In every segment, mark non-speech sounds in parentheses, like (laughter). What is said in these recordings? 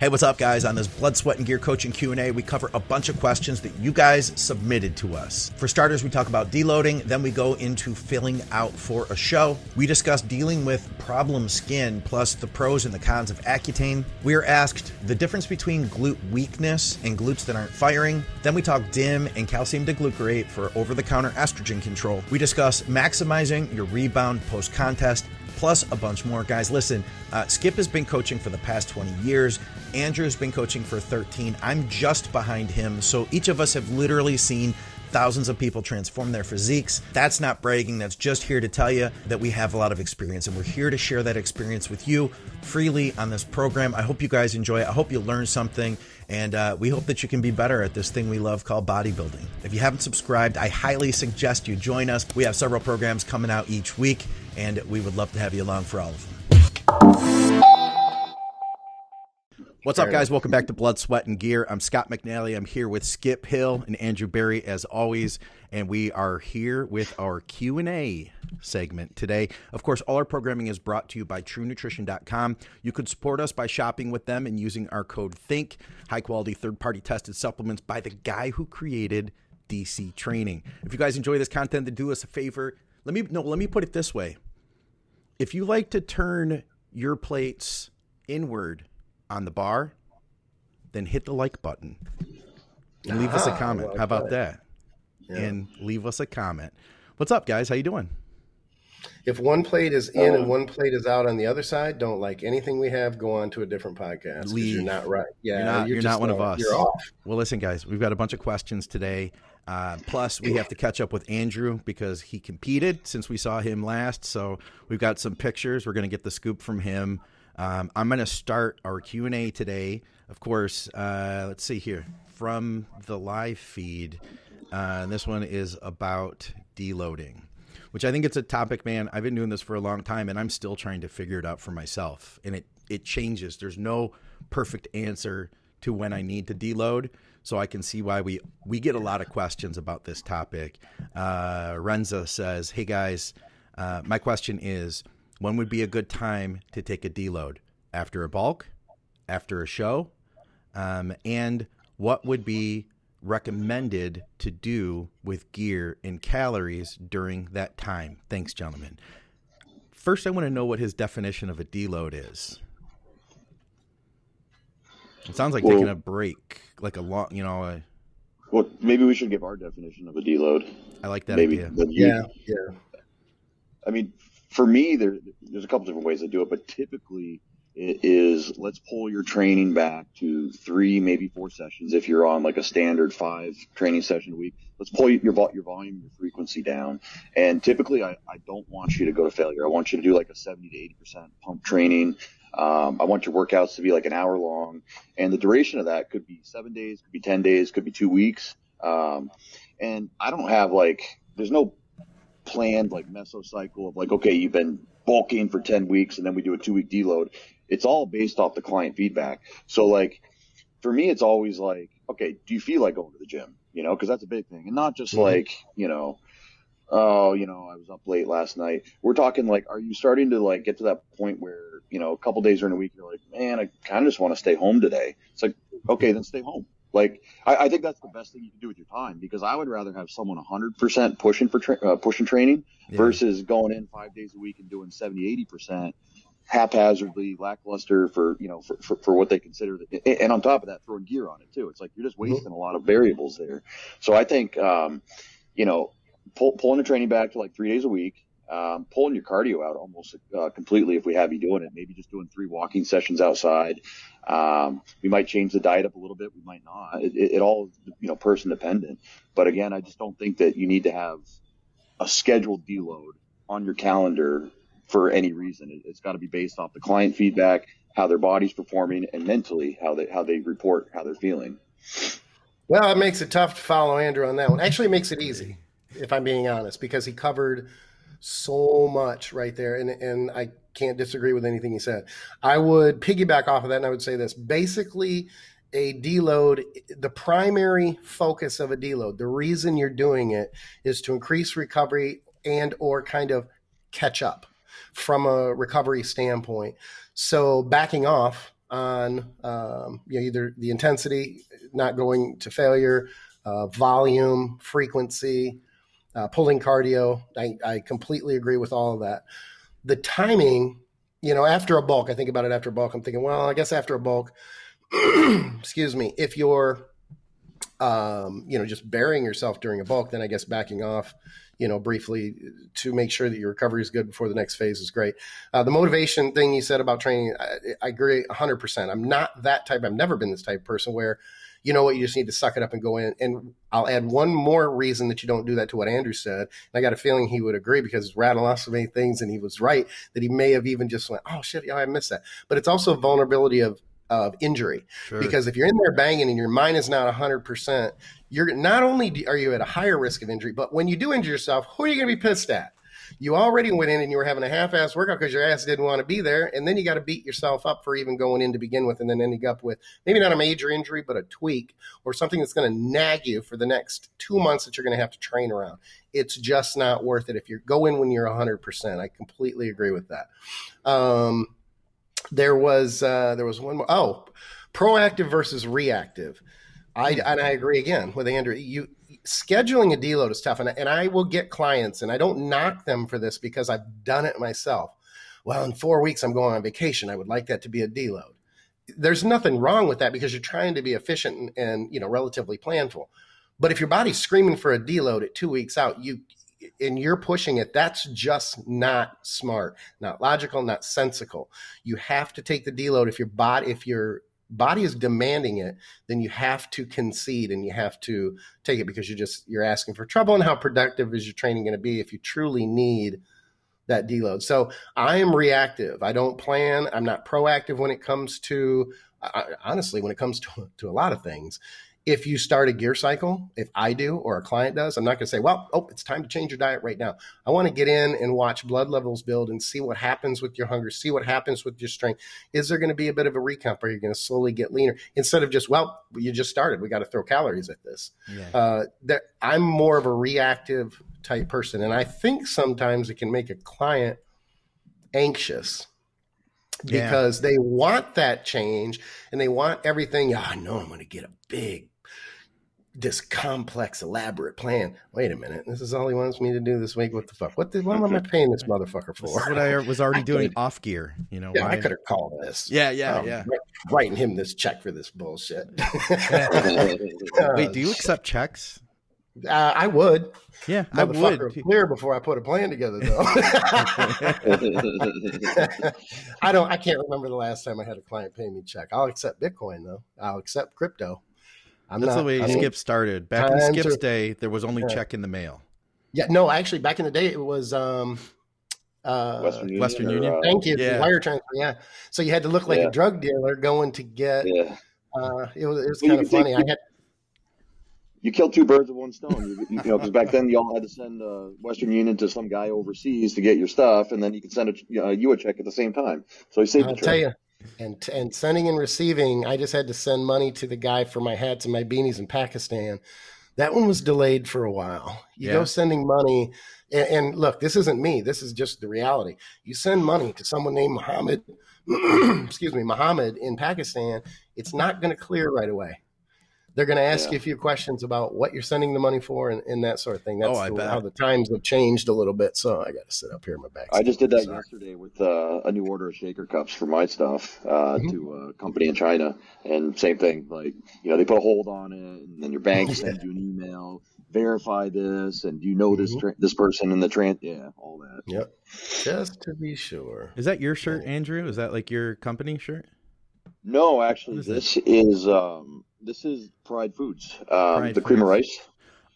Hey, what's up, guys? On this Blood, Sweat, and Gear Coaching Q&A, we cover a bunch of questions that you guys submitted to us. For starters, we talk about deloading, then we go into filling out for a show. We discuss dealing with problem skin, plus the pros and the cons of Accutane. We are asked the difference between glute weakness and glutes that aren't firing. Then we talk DIM and calcium D-glucarate for over-the-counter estrogen control. We discuss maximizing your rebound post-contest, plus a bunch more. Guys, listen, uh, Skip has been coaching for the past 20 years. Andrew's been coaching for 13. I'm just behind him. So each of us have literally seen thousands of people transform their physiques. That's not bragging, that's just here to tell you that we have a lot of experience and we're here to share that experience with you freely on this program. I hope you guys enjoy it. I hope you learn something. And uh, we hope that you can be better at this thing we love called bodybuilding. If you haven't subscribed, I highly suggest you join us. We have several programs coming out each week, and we would love to have you along for all of them. What's up, guys? Welcome back to Blood, Sweat, and Gear. I'm Scott McNally. I'm here with Skip Hill and Andrew Barry, as always, and we are here with our Q and A segment today. Of course, all our programming is brought to you by TrueNutrition.com. You could support us by shopping with them and using our code THINK. High quality, third party tested supplements by the guy who created DC Training. If you guys enjoy this content, then do us a favor. Let me no. Let me put it this way. If you like to turn your plates inward on the bar, then hit the like button and leave us a ah, comment. How about that? Yeah. And leave us a comment. What's up, guys? How you doing? If one plate is in and oh. one plate is out on the other side, don't like anything we have. Go on to a different podcast. Leave. You're not right. Yeah, you're not, you're you're not one of us. You're off. Well, listen, guys, we've got a bunch of questions today. Uh, plus, we have to catch up with Andrew because he competed since we saw him last. So we've got some pictures. We're going to get the scoop from him. Um, I'm going to start our Q and A today. Of course, uh, let's see here from the live feed. Uh, this one is about deloading, which I think it's a topic, man. I've been doing this for a long time, and I'm still trying to figure it out for myself. And it it changes. There's no perfect answer to when I need to deload. So I can see why we we get a lot of questions about this topic. Uh, Renza says, "Hey guys, uh, my question is." when would be a good time to take a deload? After a bulk, after a show, um, and what would be recommended to do with gear and calories during that time? Thanks, gentlemen. First, I want to know what his definition of a deload is. It sounds like well, taking a break, like a long, you know. A, well, maybe we should give our definition of a deload. I like that maybe, idea. Yeah, yeah. I mean, for me, there, there's a couple different ways to do it, but typically it is let's pull your training back to three, maybe four sessions. If you're on like a standard five training session a week, let's pull your, your volume, your frequency down. And typically I, I don't want you to go to failure. I want you to do like a 70 to 80% pump training. Um, I want your workouts to be like an hour long and the duration of that could be seven days, could be 10 days, could be two weeks. Um, and I don't have like, there's no planned like mesocycle of like, okay, you've been bulking for 10 weeks and then we do a two week deload. It's all based off the client feedback. So like for me, it's always like, okay, do you feel like going to the gym? You know, cause that's a big thing and not just mm-hmm. like, you know, oh, you know, I was up late last night. We're talking like, are you starting to like get to that point where, you know, a couple days during the week, you're like, man, I kind of just want to stay home today. It's like, okay, then stay home. Like, I, I, think that's the best thing you can do with your time because I would rather have someone 100% pushing for tra- uh, pushing training yeah. versus going in five days a week and doing 70, 80% haphazardly, lackluster for you know for, for, for what they consider. The, and on top of that, throwing gear on it too. It's like you're just wasting a lot of variables there. So I think um, you know pull, pulling the training back to like three days a week um, pulling your cardio out almost uh, completely if we have you doing it. Maybe just doing three walking sessions outside. Um, we might change the diet up a little bit. We might not. It, it, it all, you know, person dependent. But again, I just don't think that you need to have a scheduled deload on your calendar for any reason. It, has got to be based off the client feedback, how their body's performing, and mentally how they how they report how they're feeling. Well, it makes it tough to follow Andrew on that one. Actually, it makes it easy, if I'm being honest, because he covered so much right there. And, and I can't disagree with anything he said. I would piggyback off of that and I would say this basically, a deload, the primary focus of a deload, the reason you're doing it is to increase recovery and or kind of catch up from a recovery standpoint. So backing off on um, you know, either the intensity, not going to failure, uh, volume, frequency, uh, pulling cardio. I, I completely agree with all of that. The timing, you know, after a bulk, I think about it after a bulk. I'm thinking, well, I guess after a bulk, (clears throat) excuse me, if you're, um, you know, just burying yourself during a bulk, then I guess backing off, you know, briefly to make sure that your recovery is good before the next phase is great. Uh, the motivation thing you said about training, I, I agree 100%. I'm not that type. I've never been this type of person where you know what, you just need to suck it up and go in. And I'll add one more reason that you don't do that to what Andrew said. And I got a feeling he would agree because he's rattled off so many things and he was right that he may have even just went, oh shit, yeah, I missed that. But it's also vulnerability of of injury sure. because if you're in there banging and your mind is not 100% you're not only are you at a higher risk of injury but when you do injure yourself who are you going to be pissed at you already went in and you were having a half-ass workout because your ass didn't want to be there, and then you got to beat yourself up for even going in to begin with, and then ending up with maybe not a major injury, but a tweak or something that's going to nag you for the next two months that you're going to have to train around. It's just not worth it if you go in when you're 100%. I completely agree with that. Um, there was uh, there was one more. Oh, proactive versus reactive. I and I agree again with Andrew. You scheduling a deload is tough, and, and I will get clients, and I don't knock them for this because I've done it myself. Well, in four weeks, I'm going on vacation. I would like that to be a deload. There's nothing wrong with that because you're trying to be efficient and, and you know relatively planful. But if your body's screaming for a deload at two weeks out, you and you're pushing it, that's just not smart, not logical, not sensical. You have to take the deload if your body, if your body is demanding it, then you have to concede and you have to take it because you're just you're asking for trouble. And how productive is your training going to be if you truly need that deload? So I am reactive. I don't plan. I'm not proactive when it comes to honestly when it comes to to a lot of things if you start a gear cycle, if I do or a client does, I'm not going to say, well, oh, it's time to change your diet right now. I want to get in and watch blood levels build and see what happens with your hunger, see what happens with your strength. Is there going to be a bit of a recomp? Are you going to slowly get leaner instead of just, well, you just started. We got to throw calories at this. Yeah. Uh, that I'm more of a reactive type person. And I think sometimes it can make a client anxious because yeah. they want that change and they want everything. Yeah, I know I'm going to get a big this complex, elaborate plan. Wait a minute, this is all he wants me to do this week. What the fuck? What, the, what am I paying this motherfucker for? This is what I (laughs) was already doing off gear. You know, yeah, why? I could have called this. Yeah, yeah, um, yeah. Writing him this check for this bullshit. (laughs) (laughs) Wait, do you accept checks? Uh, I would. Yeah, I would. Clear before I put a plan together, though. I don't. I can't remember the last time I had a client pay me check. I'll accept Bitcoin though. I'll accept crypto. I'm That's not, the way I Skip started. Back in Skip's to, day, there was only check in the mail. Yeah, no, actually, back in the day, it was um, uh, Western Union. Western Union. Uh, Thank you. Yeah. Wire transfer. Yeah. So you had to look like yeah. a drug dealer going to get. Yeah. Uh, it was, it was well, kind of funny. Take, I had. You killed two birds with one stone. You, you know, because back then you all had to send uh, Western Union to some guy overseas to get your stuff, and then you could send a, uh, you a check at the same time. So he saved I'll the trip. tell you, and and sending and receiving i just had to send money to the guy for my hats and my beanies in pakistan. That one was delayed for a while. You yeah. go sending money and, and, look this isn't me. This is just the reality. You send money to someone named muhammad (clears throat) excuse me muhammad in pakistan it's not going to clear right away they're going to ask yeah. you a few questions about what you're sending the money for and, and that sort of thing. That's oh, the, how the times have changed a little bit. So I got to sit up here in my back. I just did that Sorry. yesterday with uh, a new order of shaker cups for my stuff uh, mm-hmm. to a company in China, and same thing. Like you know, they put a hold on it, and then your bank sends you an email, verify this, and do you know this mm-hmm. tra- this person in the trans? Yeah, all that. Yep. Just to be sure. Is that your shirt, Andrew? Is that like your company shirt? No, actually, this is um, this is Pride Foods. Um, Pride the Foods. cream of rice.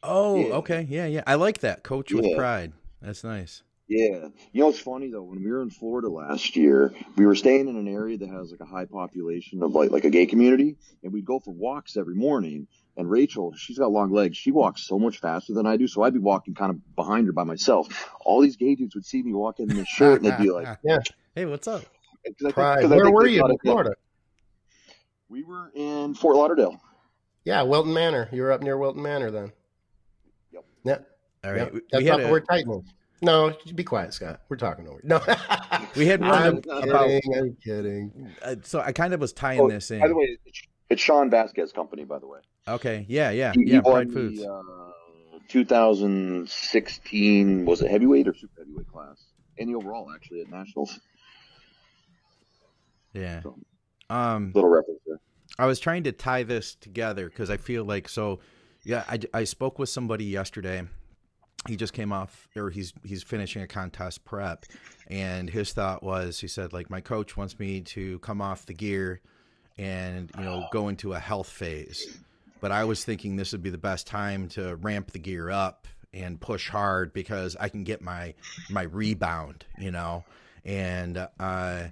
Oh, yeah. okay, yeah, yeah. I like that. Coach with yeah. pride. That's nice. Yeah. You know, it's funny though. When we were in Florida last year, we were staying in an area that has like a high population of like like a gay community, and we'd go for walks every morning. And Rachel, she's got long legs. She walks so much faster than I do, so I'd be walking kind of behind her by myself. All these gay dudes would see me walking in this shirt, and they'd be like, (laughs) "Yeah, hey, what's up?" (laughs) Pride. Where were you in Florida? We were in Fort Lauderdale. Yeah, Wilton Manor. You were up near Wilton Manor then. Yep. Yeah. All right. Yep. That's not where Titan is. No, be quiet, Scott. We're talking over. No, (laughs) we had one I'm about. kidding. I'm kidding. Uh, so I kind of was tying Oh, this in. by the way, it's, it's Sean Vasquez company. By the way, okay, yeah, yeah, He- he yeah. won Pride Foods. the, uh, 2016 was it heavyweight or super heavyweight class? And the overall actually at nationals. yeah. Um, Little reference there. I was trying to tie this together because I feel like so. Yeah, I, I spoke with somebody yesterday. He just came off, or he's he's finishing a contest prep, and his thought was, he said, like my coach wants me to come off the gear, and you know go into a health phase, but I was thinking this would be the best time to ramp the gear up and push hard because I can get my my rebound, you know, and uh,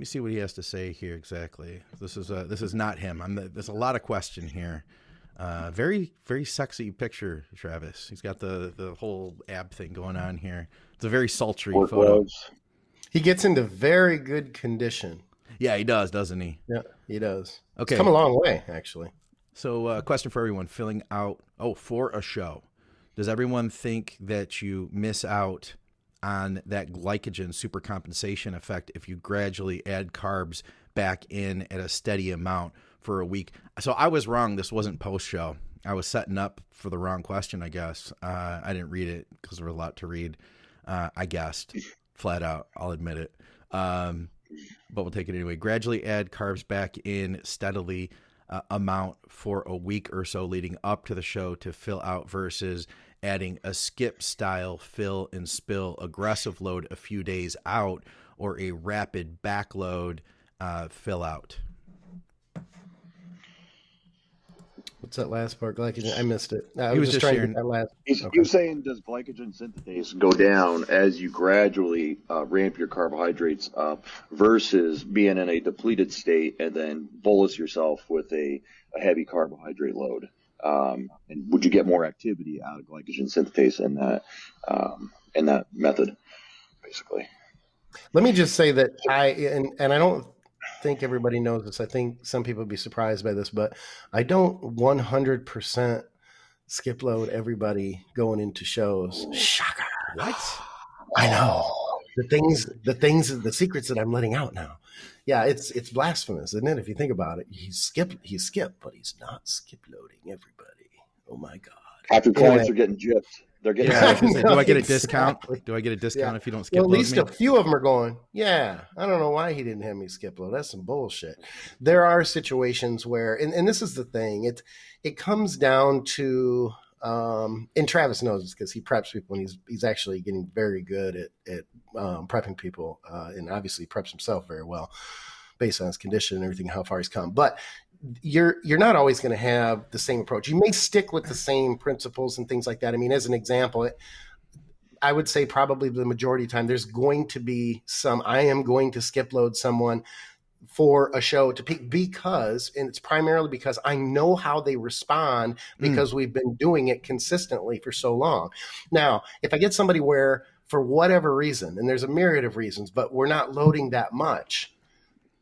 me see what he has to say here exactly. This is uh, this is not him. I'm there's a lot of question here. Uh, very very sexy picture, Travis. He's got the the whole ab thing going on here. It's a very sultry photo. He gets into very good condition. Yeah, he does, doesn't he? Yeah, he does. Okay. It's come a long way, actually. So, uh, question for everyone filling out. Oh, for a show, does everyone think that you miss out on that glycogen supercompensation effect if you gradually add carbs back in at a steady amount for a week? So, I was wrong. This wasn't post show. I was setting up for the wrong question, I guess. Uh, I didn't read it because there was a lot to read. Uh, I guessed flat out. I'll admit it. Um, but we'll take it anyway. Gradually add carbs back in steadily uh, amount for a week or so leading up to the show to fill out versus adding a skip style fill and spill aggressive load a few days out or a rapid backload uh, fill out. What's that last part? Glycogen. I missed it. I He was, was just just trying sharing- to get that last. He's, Okay. He was saying, does glycogen synthetase go down as you gradually uh, ramp your carbohydrates up versus being in a depleted state and then bolus yourself with a, a heavy carbohydrate load? Um, and would you get more activity out of glycogen synthetase in that um, in that method, basically? Let me just say that I and and I don't think everybody knows this. I think some people would be surprised by this, but I don't 100% skip load everybody going into shows. Shocker. What? I know. The things the things the secrets that I'm letting out now. Yeah, it's it's blasphemous, isn't it? If you think about it. He's skip he's skip, but he's not skip loading everybody. Oh my god. After clients Anyway. are getting gypped, they're getting Yeah, I was do I get a (laughs) Exactly. discount? Do I get a discount Yeah. if you don't skip Well, at least me? a few of them are going, yeah, I don't know why he didn't have me skip load. That's some bullshit. There are situations where, and, and this is the thing, it, it comes down to, um, and Travis knows because he preps people and he's, he's actually getting very good at, at um, prepping people uh, and obviously preps himself very well based on his condition and everything, how far he's come. But you're you're not always going to have the same approach. You may stick with the same principles and things like that. I mean, as an example, I would say probably the majority of the time there's going to be some I am going to skip load someone for a show to peak because and it's primarily because I know how they respond hmm. because we've been doing it consistently for so long. Now, if I get somebody where for whatever reason and there's a myriad of reasons but we're not loading that much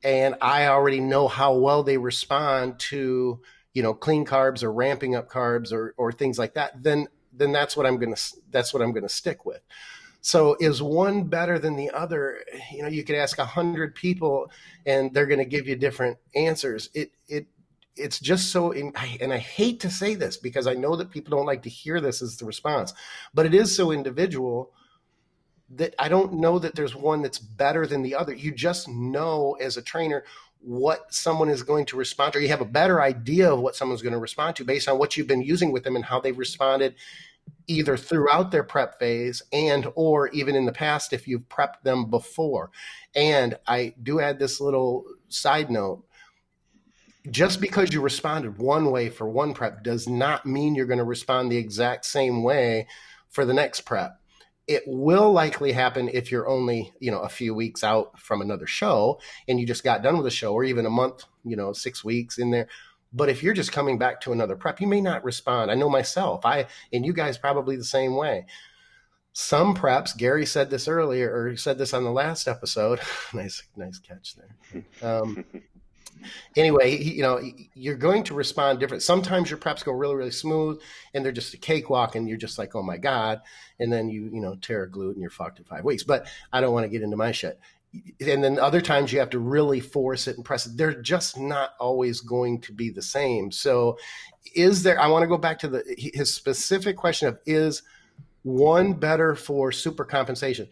and I already know how well they respond to you know clean carbs or ramping up carbs or or things like that then then that's what I'm going to that's what I'm going to stick with. So is one better than the other? You know, you could ask a hundred people, and they're going to give you different answers. It it it's just so, in, and I hate to say this because I know that people don't like to hear this as the response, but it is so individual that I don't know that there's one that's better than the other. You just know as a trainer what someone is going to respond to, you have a better idea of what someone's going to respond to based on what you've been using with them and how they've responded either throughout their prep phase and or even in the past if you've prepped them before. And I do add this little side note. Just because you responded one way for one prep does not mean you're going to respond the exact same way for the next prep. It will likely happen if you're only, you know, a few weeks out from another show and you just got done with a show or even a month, you know, 6 weeks in there. But if you're just coming back to another prep, you may not respond. I know myself. I and you guys probably the same way. Some preps, Gary said this earlier, or said this on the last episode. (laughs) nice, nice catch there. Um, (laughs) anyway, you know, you're going to respond different. Sometimes your preps go really, really smooth and they're just a cakewalk and you're just like, oh my God. And then you, you know, tear a glute and you're fucked in five weeks. But I don't want to get into my shit. And then other times you have to really force it and press it. They're just not always going to be the same. So is there, I want to go back to the, his specific question of is one better for super compensation?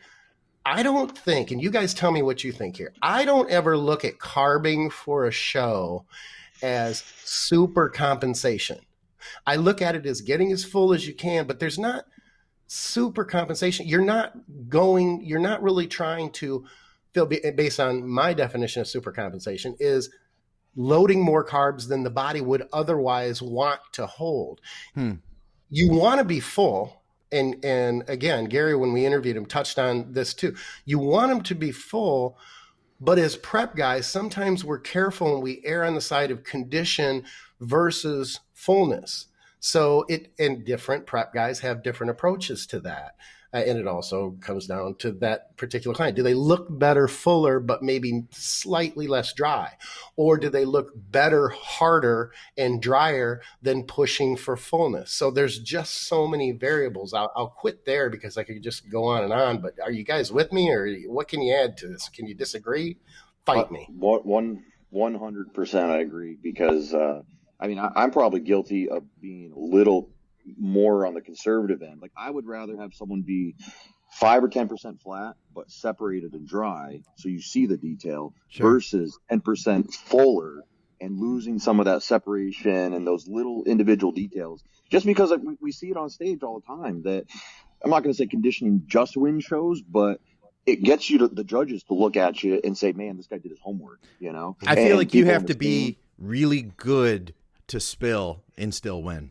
I don't think, and you guys tell me what you think here. I don't ever look at carbing for a show as super compensation. I look at it as getting as full as you can, but there's not super compensation. You're not going, you're not really trying to feel, based on my definition of super compensation, is loading more carbs than the body would otherwise want to hold. Hmm. You want to be full and and again, Gary, when we interviewed him, touched on this too. You want them to be full, but as prep guys, sometimes we're careful and we err on the side of condition versus fullness. So it and different prep guys have different approaches to that. Uh, and it also comes down to that particular client. Do they look better, fuller, but maybe slightly less dry? Or do they look better, harder, and drier than pushing for fullness? So there's just so many variables. I'll, I'll quit there because I could just go on and on. But are you guys with me, or what can you add to this? Can you disagree? Fight uh, me. One, one hundred percent, I agree because. Uh, I mean, I, am probably guilty of being a little more on the conservative end. Like I would rather have someone be five or ten percent flat, but separated and dry, so you see the detail, sure. versus ten percent fuller and losing some of that separation and those little individual details. Just because like, we, we see it on stage all the time. That I'm not going to say conditioning just win shows, but it gets you to the judges to look at you and say, "Man, this guy did his homework." You know, I feel like you have to be really good to spill and still win.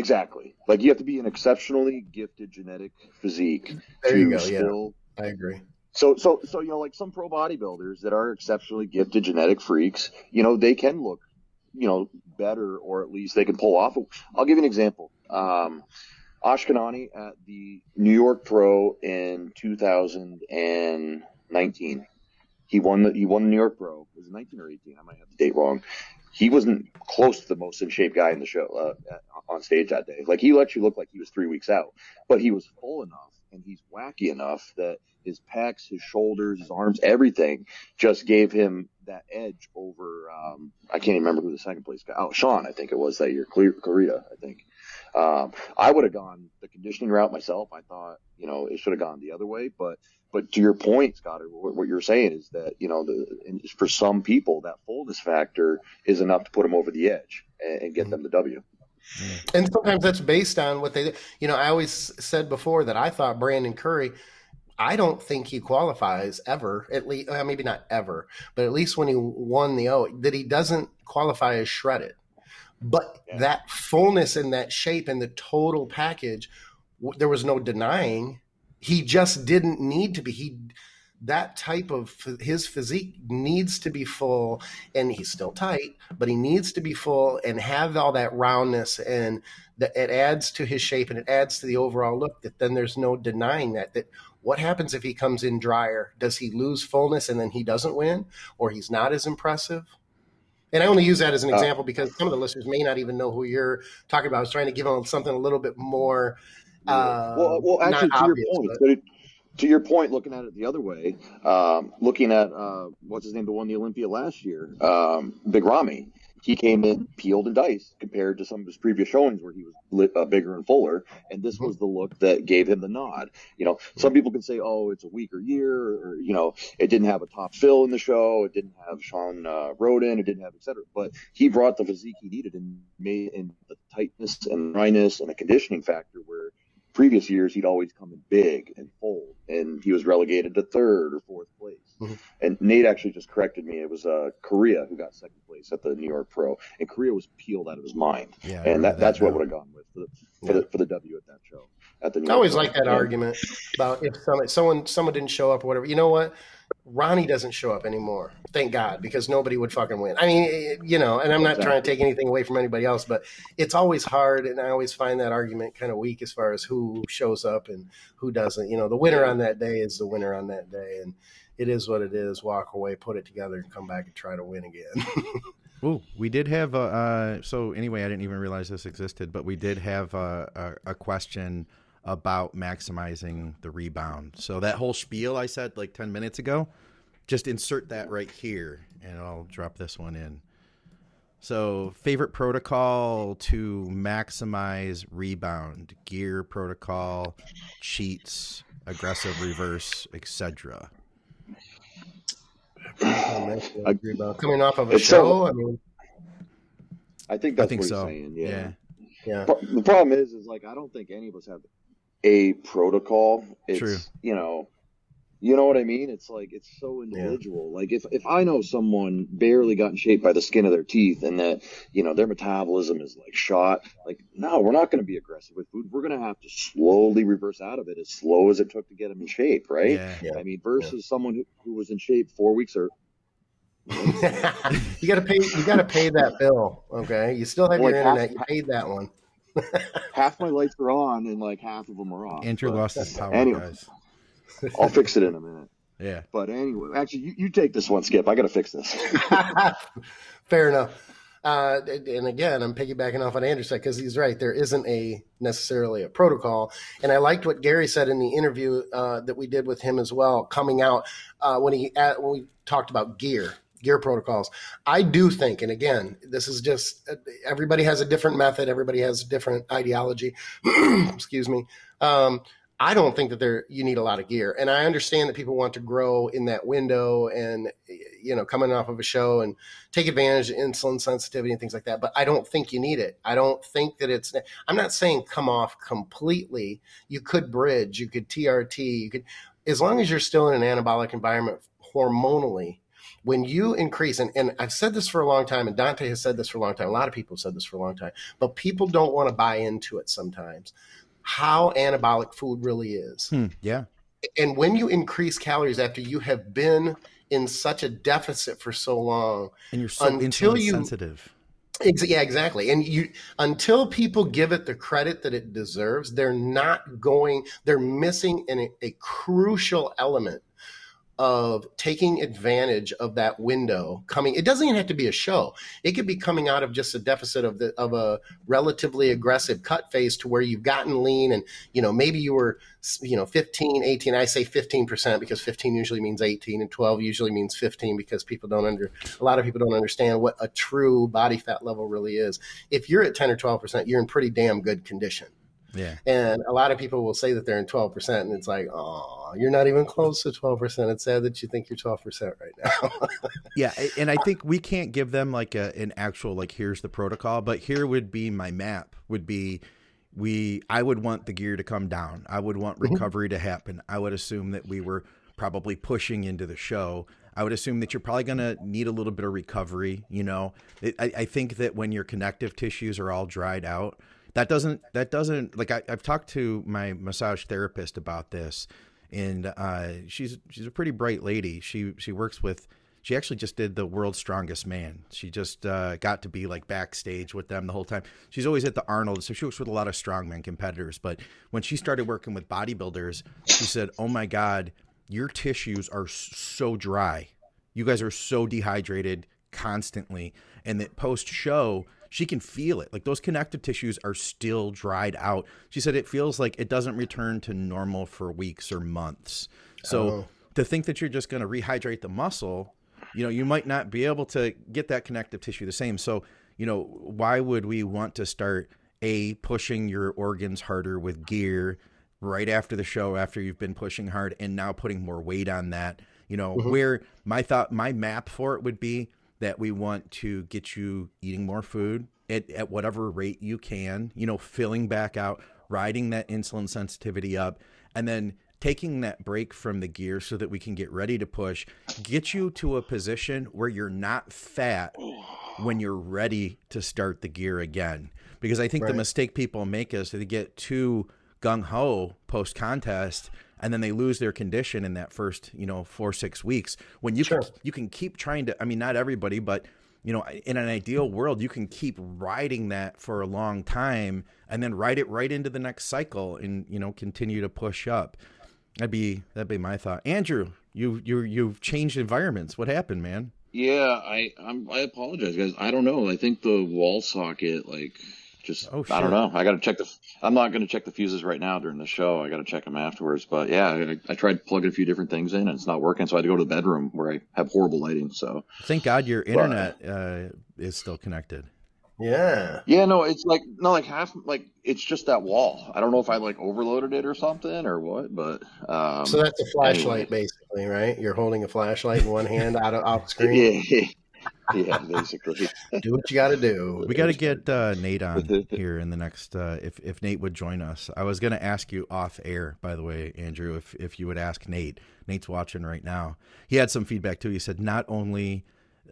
Exactly. Like you have to be an exceptionally gifted genetic physique there to go, still. Yeah. I agree. So, so, so, you know, like some pro bodybuilders that are exceptionally gifted genetic freaks, you know, they can look, you know, better or at least they can pull off. I'll give you an example. Um, Ashkanani at the New York Pro in 2019. He won the he won the New York Pro. Was it 19 or 18? I might have the date wrong he wasn't close to the most in shape guy in the show uh, on stage that day. Like he actually looked like he was three weeks out, but he was full enough and he's wacky enough that his pecs, his shoulders, his arms, everything just gave him that edge over. Um, I can't even remember who the second place guy. Oh, Shaun, I think it was that year. Clarida, I think. Um, I would have gone the conditioning route myself. I thought, you know, it should have gone the other way, but but to your point, Scott, what you're saying is that you know the for some people that fullness factor is enough to put them over the edge and, and get mm-hmm. them the W. And sometimes that's based on what they, you know, I always said before that I thought Brandon Curry, I don't think he qualifies ever, at least, well, maybe not ever, but at least when he won the O, that he doesn't qualify as shredded. But yeah. that fullness and that shape and the total package, there was no denying he just didn't need to be. He that type of his physique needs to be full and he's still tight but he needs to be full and have all that roundness and that it adds to his shape and it adds to the overall look that then there's no denying that that what happens if he comes in drier does he lose fullness and then he doesn't win or he's not as impressive and I only use that as an uh, example because some of the listeners may not even know who you're talking about. I was trying to give them something a little bit more uh, well, well, actually, to obvious, your point, but... to your point, looking at it the other way, um, looking at uh, what's his name, the won the Olympia last year, um, Big Ramy. He came in peeled and diced compared to some of his previous showings where he was lit, uh, bigger and fuller, and this was the look that gave him the nod. You know, some people can say, "Oh, it's a weaker year," or you know, it didn't have a top fill in the show, it didn't have Shawn uh, Rhoden, it didn't have etc. But he brought the physique he needed and made in the tightness and dryness and the conditioning factor where previous years he'd always come in big and full, and he was relegated to third or fourth place. Mm-hmm. And Nate actually just corrected me. It was uh, Correia who got second place at the New York Pro, and Correia was peeled out of his mind. Yeah, and that, that, that's now. what would have gone with for the, for, yeah. the, for the W at that show. At the New I always like that argument about if someone someone someone didn't show up or whatever. You know what? Ronnie doesn't show up anymore. Thank God, because nobody would fucking win. I mean, you know, and I'm not trying to take anything away from anybody else, but it's always hard, and I always find that argument kind of weak as far as who shows up and who doesn't. You know, the winner on that day is the winner on that day, and it is what it is. Walk away, put it together, and come back and try to win again. (laughs) Oh, we did have a. Uh, so anyway, I didn't even realize this existed, but we did have a, a, a, question about maximizing the rebound. So that whole spiel I said like ten minutes ago, just insert that right here, and I'll drop this one in. So favorite protocol to maximize rebound: gear protocol, cheats, aggressive reverse, etc. Coming off of a show, so, I mean, I think that's I think what so. he's saying. Yeah. yeah. Yeah. The problem is, is like I don't think any of us have a protocol. It's, True. You know, you know what I mean? It's like it's so individual. Yeah. Like if if I know someone barely got in shape by the skin of their teeth and that you know their metabolism is like shot, like no, we're not going to be aggressive with food. We're going to have to slowly reverse out of it as slow as it took to get them in shape, right? Yeah. yeah. I mean, versus yeah. someone who, who was in shape four weeks or (laughs) you got to pay. You got to pay that bill. Okay, you still have like your internet. Half, you paid that one. Half my lights are on, and like half of them are off. Andrew lost his power, anyway. guys. I'll fix it in a minute. Yeah. But anyway, actually, you, you take this one, Skip. I got to fix this. (laughs) Fair enough. Uh, and again, I'm piggybacking off on Andrew said because he's right. There isn't a necessarily a protocol. And I liked what Gary said in the interview uh, that we did with him as well, coming out uh, when he at, when we talked about gear gear protocols. I do think, and again, this is just everybody has a different method, everybody has a different ideology. (clears throat) Excuse me. Um, I don't think that there you need a lot of gear, and I understand that people want to grow in that window, and you know, coming off of a show and take advantage of insulin sensitivity and things like that. But I don't think you need it. I don't think that it's. I'm not saying come off completely. You could bridge, you could TRT, you could, as long as you're still in an anabolic environment hormonally. When you increase, and, and I've said this for a long time, and Dante has said this for a long time. A lot of people have said this for a long time, but people don't want to buy into it sometimes how anabolic food really is. Hmm, yeah. And when you increase calories after you have been in such a deficit for so long, and you're so until you, sensitive. Ex- yeah, exactly. And you until people give it the credit that it deserves, they're not going. They're missing an, a crucial element of taking advantage of that window coming it doesn't even have to be a show. It could be coming out of just a deficit of the of a relatively aggressive cut phase to where you've gotten lean and you know maybe you were you know 15 18 i say 15% because 15 usually means 18 and 12 usually means 15 because people don't under a lot of people don't understand what a true body fat level really is. If you're at 10 or 12% you're in pretty damn good condition yeah. And a lot of people will say that they're in 12%, and it's like, oh, you're not even close to 12%. It's sad that you think you're 12% right now. (laughs) yeah. And I think we can't give them like a, an actual, like, here's the protocol, but here would be my map would be we, I would want the gear to come down. I would want mm-hmm. recovery to happen. I would assume that we were probably pushing into the show. I would assume that you're probably going to need a little bit of recovery. You know, it, I, I think that when your connective tissues are all dried out, that doesn't that doesn't like I, have talked to my massage therapist about this, and uh, she's she's a pretty bright lady. She she works with. She actually just did the world's strongest man. She just uh, got to be like backstage with them the whole time. She's always at the Arnold, so she works with a lot of strongman competitors. But when she started working with bodybuilders, she said, "Oh my God, your tissues are so dry. You guys are so dehydrated constantly." And that post show, she can feel it. Like those connective tissues are still dried out. She said it feels like it doesn't return to normal for weeks or months. So oh. to think that you're just going to rehydrate the muscle, you know, you might not be able to get that connective tissue the same. So, you know, why would we want to start a pushing your organs harder with gear right after the show after you've been pushing hard and now putting more weight on that? You know, mm-hmm. where my thought my map for it would be that we want to get you eating more food at, at whatever rate you can, you know, filling back out, riding that insulin sensitivity up, and then taking that break from the gear so that we can get ready to push, get you to a position where you're not fat when you're ready to start the gear again. Because I think right. the mistake people make is they get too gung ho post contest and then they lose their condition in that first you know four six weeks when you sure. can you can keep trying to i mean not everybody but you know in an ideal world you can keep riding that for a long time and then ride it right into the next cycle and you know continue to push up that'd be that'd be my thought andrew You you you've changed environments. What happened, man? Yeah, I I'm, I apologize, guys. I don't know. I think the wall socket like just Oh, I don't know. I got to check the. I'm not going to check the fuses right now during the show. I got to check them afterwards. But yeah, I, I tried plugging a few different things in and it's not working. So I had to go to the bedroom where I have horrible lighting. So Thank God your internet uh, is still connected. Yeah. yeah, no, it's like no, like half like it's just that wall. I don't know if I like overloaded it or something or what, but um, So that's a flashlight, anyway. basically, right? You're holding a flashlight in one hand out of off screen. (laughs) yeah, (laughs) yeah, basically. Do what you got to do. (laughs) We got to get uh, Nate on (laughs) here in the next. Uh, if if Nate would join us, I was going to ask you off air. By the way, Andrew, if if you would ask Nate, Nate's watching right now. He had some feedback too. He said not only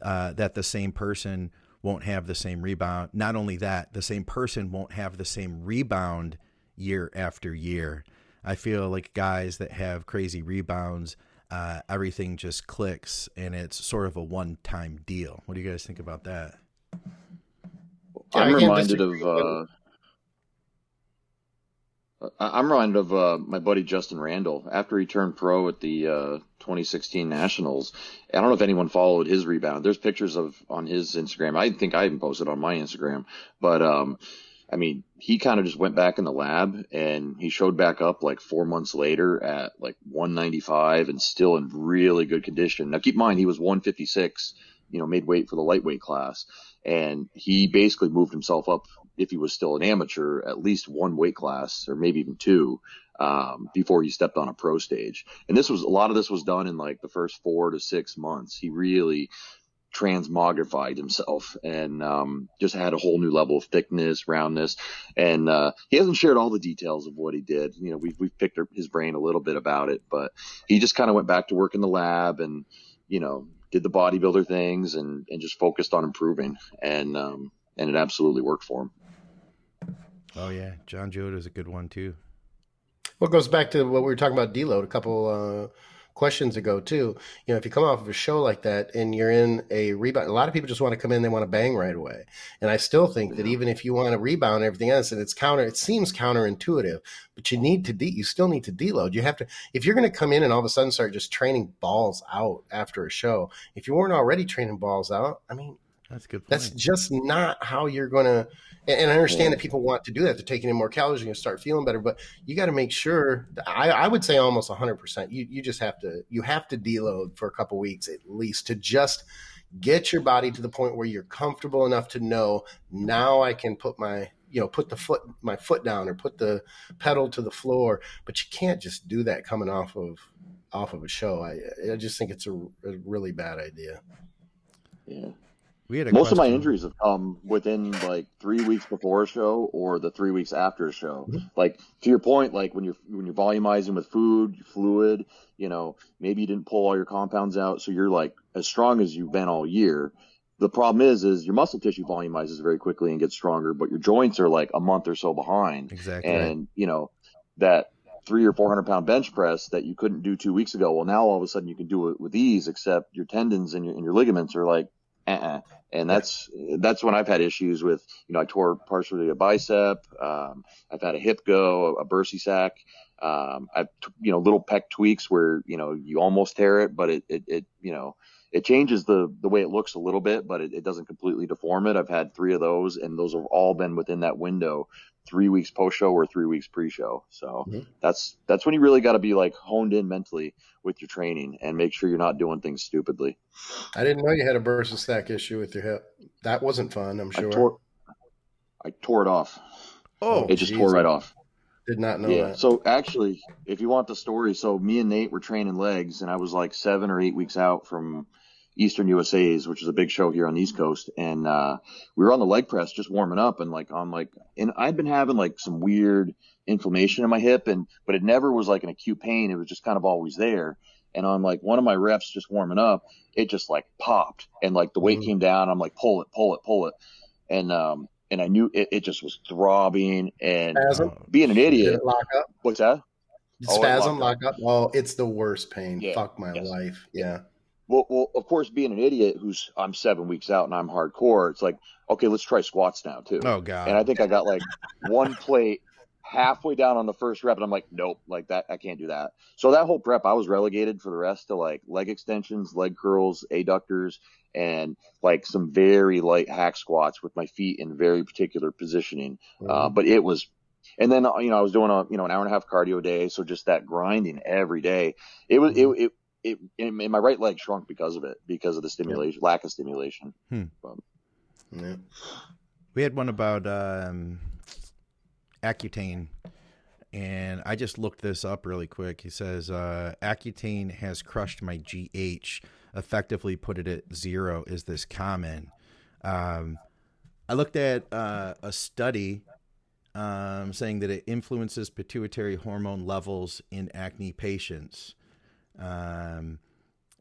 uh, that the same person won't have the same rebound, not only that the same person won't have the same rebound year after year. I feel like guys that have crazy rebounds, uh, everything just clicks and it's sort of a one time deal. What do you guys think about that? Yeah, I I'm reminded of. Uh, I- I'm reminded of uh, my buddy Justin Randall after he turned pro at the uh, 2016 Nationals. I don't know if anyone followed his rebound. There's pictures of on his Instagram. I think I even posted on my Instagram, but um, I mean, he kind of just went back in the lab and he showed back up like four months later at like 195 and still in really good condition. Now keep in mind he was 156, you know, made weight for the lightweight class, and he basically moved himself up if he was still an amateur at least one weight class or maybe even two um, before he stepped on a pro stage. And this was a lot of this was done in like the first four to six months. He really transmogrified himself and um, just had a whole new level of thickness, roundness. And uh, he hasn't shared all the details of what he did. You know, we've, we've picked his brain a little bit about it, but he just kind of went back to work in the lab and, you know, did the bodybuilder things and, and just focused on improving. And, um, and it absolutely worked for him. Oh yeah, John Jewett is a good one too. Well, it goes back to what we were talking about deload a couple uh, questions ago too. You know, if you come off of a show like that and you're in a rebound, a lot of people just want to come in, they want to bang right away. And I still think that even if you want to rebound and everything else, and it's counter, it seems counterintuitive, but you need to de, you still need to deload. You have to, if you're going to come in and all of a sudden start just training balls out after a show, if you weren't already training balls out, I mean, That's a good. Point. that's just not how you're going to. And I understand that people want to do that. They're taking in more calories and you start feeling better, but you got to make sure. I, I would say almost 100%. You you just have to you have to deload for a couple weeks at least to just get your body to the point where you're comfortable enough to know now I can put my you know put the foot my foot down or put the pedal to the floor. But you can't just do that coming off of off of a show. I I just think it's a, a really bad idea. Yeah. We had Most of my injuries have come within like three weeks before a show or the three weeks after a show. Mm-hmm. Like to your point, like when you're when you're volumizing with food, fluid, you know, maybe you didn't pull all your compounds out, so you're like as strong as you've been all year. The problem is, is your muscle tissue volumizes very quickly and gets stronger, but your joints are like a month or so behind. Exactly. And you know that three or four hundred pound bench press that you couldn't do two weeks ago. Well, now all of a sudden you can do it with ease, except your tendons and your and your ligaments are like, uh-uh. And that's that's when I've had issues with, you know, I tore partially a bicep. Um, I've had a hip go, a bursa sac, Um, I've you know little pec tweaks where you know you almost tear it, but it it, it you know it changes the the way it looks a little bit, but it, it doesn't completely deform it. I've had three of those, and those have all been within that window, three weeks post show or three weeks pre show. So Mhm. that's that's when you really got to be like honed in mentally with your training and make sure you're not doing things stupidly. I didn't know you had a bursa sac issue with your hip. That wasn't fun. I'm I sure. tore I tore it off. Oh, It just geez. tore right off. Did not know Yeah. that. So actually, if you want the story, so me and Nate were training legs, and I was like seven or eight weeks out from Eastern USA's, which is a big show here on the East Coast, and uh, we were on the leg press just warming up, and like on like, and I'd been having like some weird inflammation in my hip, and but it never was like an acute pain; it was just kind of always there. And on like one of my reps, just warming up, it just like popped, and like the weight Mhm. came down. I'm like, pull it, pull it, pull it, and um, and I knew it, it just was throbbing, and Spasm. Oh, being an idiot. lock up? What's that? Oh, Spasm, locked lock up. Oh, it's the worst pain. Yeah. Fuck my Yes. life. Yeah. Well, well, of course, being an idiot who's I'm seven weeks out and I'm hardcore, it's like, okay, let's try squats now too. Oh god. And I think I got like one plate halfway down on the first rep, and I'm like, nope, like that, I can't do that. So that whole prep, I was relegated for the rest to like leg extensions, leg curls, adductors, and like some very light hack squats with my feet in very particular positioning. Mm-hmm. Uh, but it was, and then you know I was doing a you know an hour and a half cardio a day, so just that grinding every day. It was mm-hmm. it it it, my right leg shrunk because of it, because of the stimulation, lack of stimulation. Hmm. But, yeah. We had one about um, Accutane, and I just looked this up really quick. He says uh, Accutane has crushed my GH, effectively put it at zero. Is this common? Um, I looked at uh, a study um, saying that it influences pituitary hormone levels in acne patients. Um,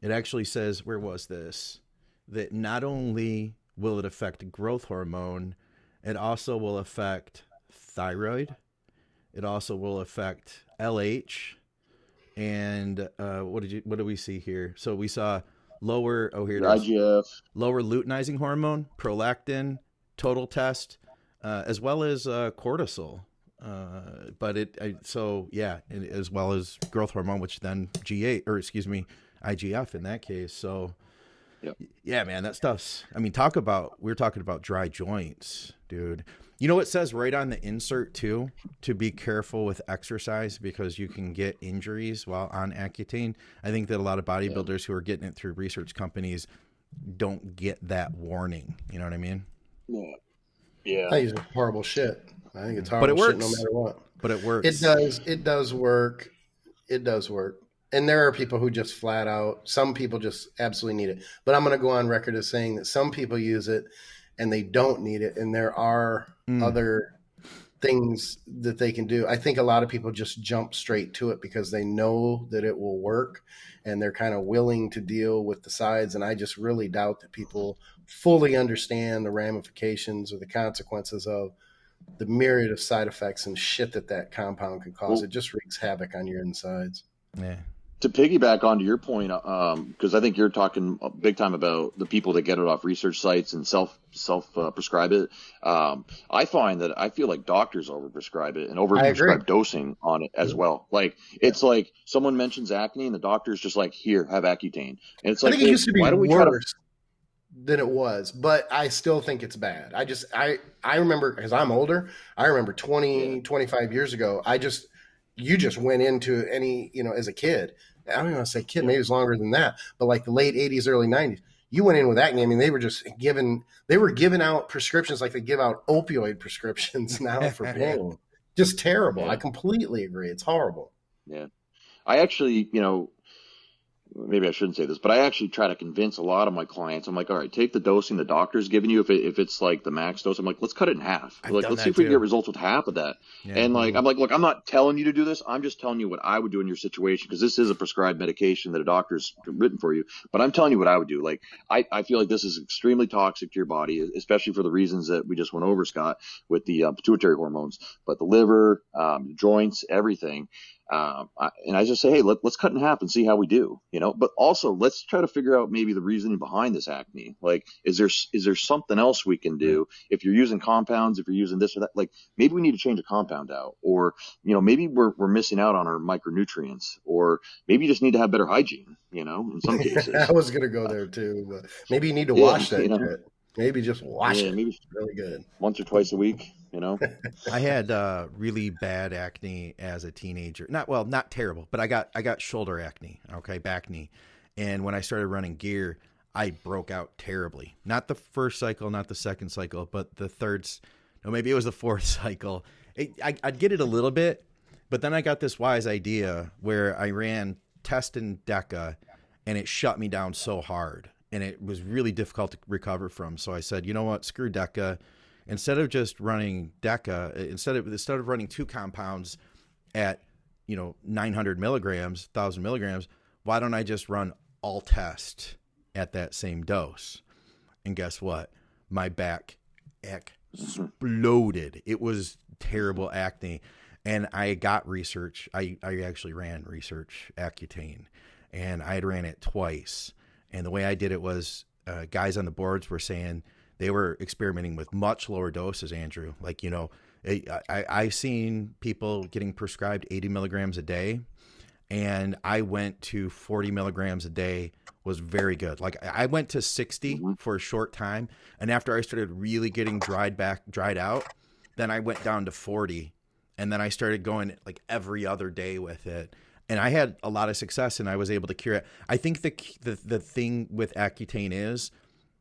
it actually says, where was this? That not only will it affect growth hormone, it also will affect thyroid. It also will affect LH. And uh, what did you? What do we see here? So we saw lower. Oh, here it is. Lower luteinizing hormone, prolactin, total test, uh, as well as uh, cortisol. Uh, but it I, so yeah, as well as growth hormone, which then G8 or excuse me, IGF in that case. So yep. yeah, man, that stuff's. I mean, talk about we are talking about dry joints, dude. You know what says right on the insert too to be careful with exercise because you can get injuries while on Accutane. I think that a lot of bodybuilders yeah. who are getting it through research companies don't get that warning. You know what I mean? Yeah. Yeah. I think it's horrible shit. I think it's hard, but it works. no matter what. But it works. It does. It does work. It does work. And there are people who just flat out, some people just absolutely need it. But I'm going to go on record as saying that some people use it and they don't need it. And there are mm. other things that they can do. I think a lot of people just jump straight to it because they know that it will work and they're kind of willing to deal with the sides. And I just really doubt that people fully understand the ramifications or the consequences of the myriad of side effects and shit that that compound can cause. Well, it just wreaks havoc on your insides. Yeah to piggyback onto your point, because um, because I think you're talking big time about the people that get it off research sites and self self uh, prescribe it. Um, I find that I feel like doctors over prescribe it and over prescribe dosing on it as well. Like it's yeah. like someone mentions acne and the doctor's just like, "Here, have Accutane," and it's like, I think it used to be why don't we try to than it was, but I still think it's bad. I just I I remember because I'm older. I remember 20 25 years ago. I just you just went into any, you know, as a kid. I don't even want to say kid, maybe it's longer than that, but like the late 80s, early 90s. You went in with acne. I mean, they were just given, they were giving out prescriptions like they give out opioid (laughs) prescriptions now for (laughs) pain. just terrible. Yeah. I completely agree. It's horrible. Yeah. I actually, you know, maybe I shouldn't say this, but I actually try to convince a lot of my clients. I'm like, all right, take the dosing the doctor's giving you. If it, if it's like the max dose, I'm like, let's cut it in half. I've like, let's see if we can get results with half of that. Yeah, and like, I'm like, look, I'm not telling you to do this. I'm just telling you what I would do in your situation because this is a prescribed medication that a doctor's written for you. But I'm telling you what I would do. Like, I, I feel like this is extremely toxic to your body, especially for the reasons that we just went over, Scott, with the uh, pituitary hormones, but the liver, um, joints, everything. Um, I, and I just say, hey, let, us cut in half and see how we do, you know. But also, let's try to figure out maybe the reasoning behind this acne. Like, is there is there something else we can do if you're using compounds, if you're using this or that? Like, maybe we need to change a compound out, or you know, maybe we're we're missing out on our micronutrients, or maybe you just need to have better hygiene. You know, in some (laughs) cases. I was gonna go there too, but maybe you need to wash that. You know, Maybe just wash yeah, it. Maybe really good. Once or twice a week, you know. (laughs) I had uh, really bad acne as a teenager. Not well, not terrible, but I got I got shoulder acne. Okay, back knee, and when I started running gear, I broke out terribly. Not the first cycle, not the second cycle, but the third. No, maybe it was the fourth (laughs) cycle. It, I, I'd get it a little bit, but then I got this wise idea where I ran test and DECA, and it shut me down so hard and it was really difficult to recover from. So I said, you know what, screw DECA. Instead of just running DECA, uh, instead of instead of running two compounds at you know 900 milligrams, 1,000 milligrams, why don't I just run all test at that same dose? And guess what? My back exploded. It was terrible acne. And I got research. I, I actually ran research Accutane and I had ran it twice and the way I did it was uh, guys on the boards were saying they were experimenting with much lower doses, Andrew, like, you know, I, I've seen people getting prescribed 80 milligrams a day, and I went to 40 milligrams a day. Was very good. Like I went to 60 mm-hmm. for a short time, and after I started really getting dried back, dried out, then I went down to 40, and then I started going like every other day with it and I had a lot of success and I was able to cure it. I think the the the thing with Accutane is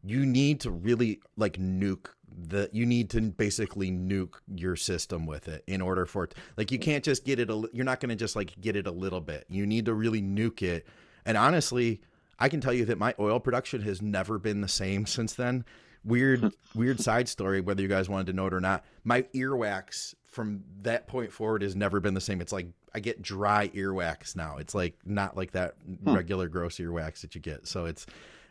you need to really like nuke the you need to basically nuke your system with it in order for it like you can't just get it a, you're not going to just like get it a little bit. You need to really nuke it. And honestly i can tell you that my oil production has never been the same (laughs) since then. Weird weird side story whether you guys wanted to know it or not. My earwax from that point forward has never been the same. It's like i get dry earwax now it's like not like that hmm. regular gross earwax that you get so it's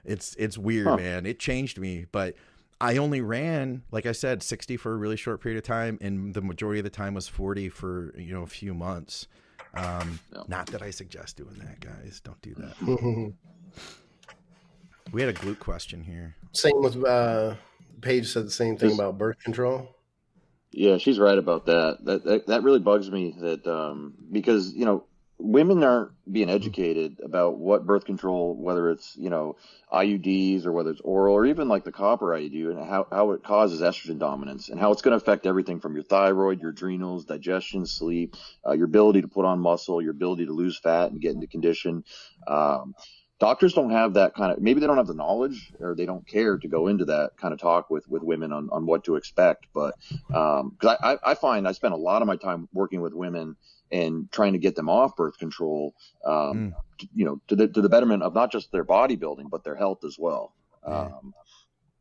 it's it's weird huh. man it changed me but I only ran, like I said, 60 for a really short period of time, and the majority of the time was 40 for you know a few months. Um, no. Not that I suggest doing that, guys. Don't do that. (laughs) we had a glute question here. Same with uh, Paige said the same thing about birth control. Yeah, she's right about that. That that, that really bugs me. That um, because you know women aren't being educated about what birth control, whether it's you know IUDs or whether it's oral or even like the copper IUD and how, how it causes estrogen dominance and how it's going to affect everything from your thyroid, your adrenals, digestion, sleep, uh, your ability to put on muscle, your ability to lose fat and get into condition. Um, doctors don't have that kind of maybe they don't have the knowledge or they don't care to go into that kind of talk with with women on, on what to expect but um because I, I find i spend a lot of my time working with women and trying to get them off birth control, um, mm. to, you know, to the to the betterment of not just their bodybuilding but their health as well. Um,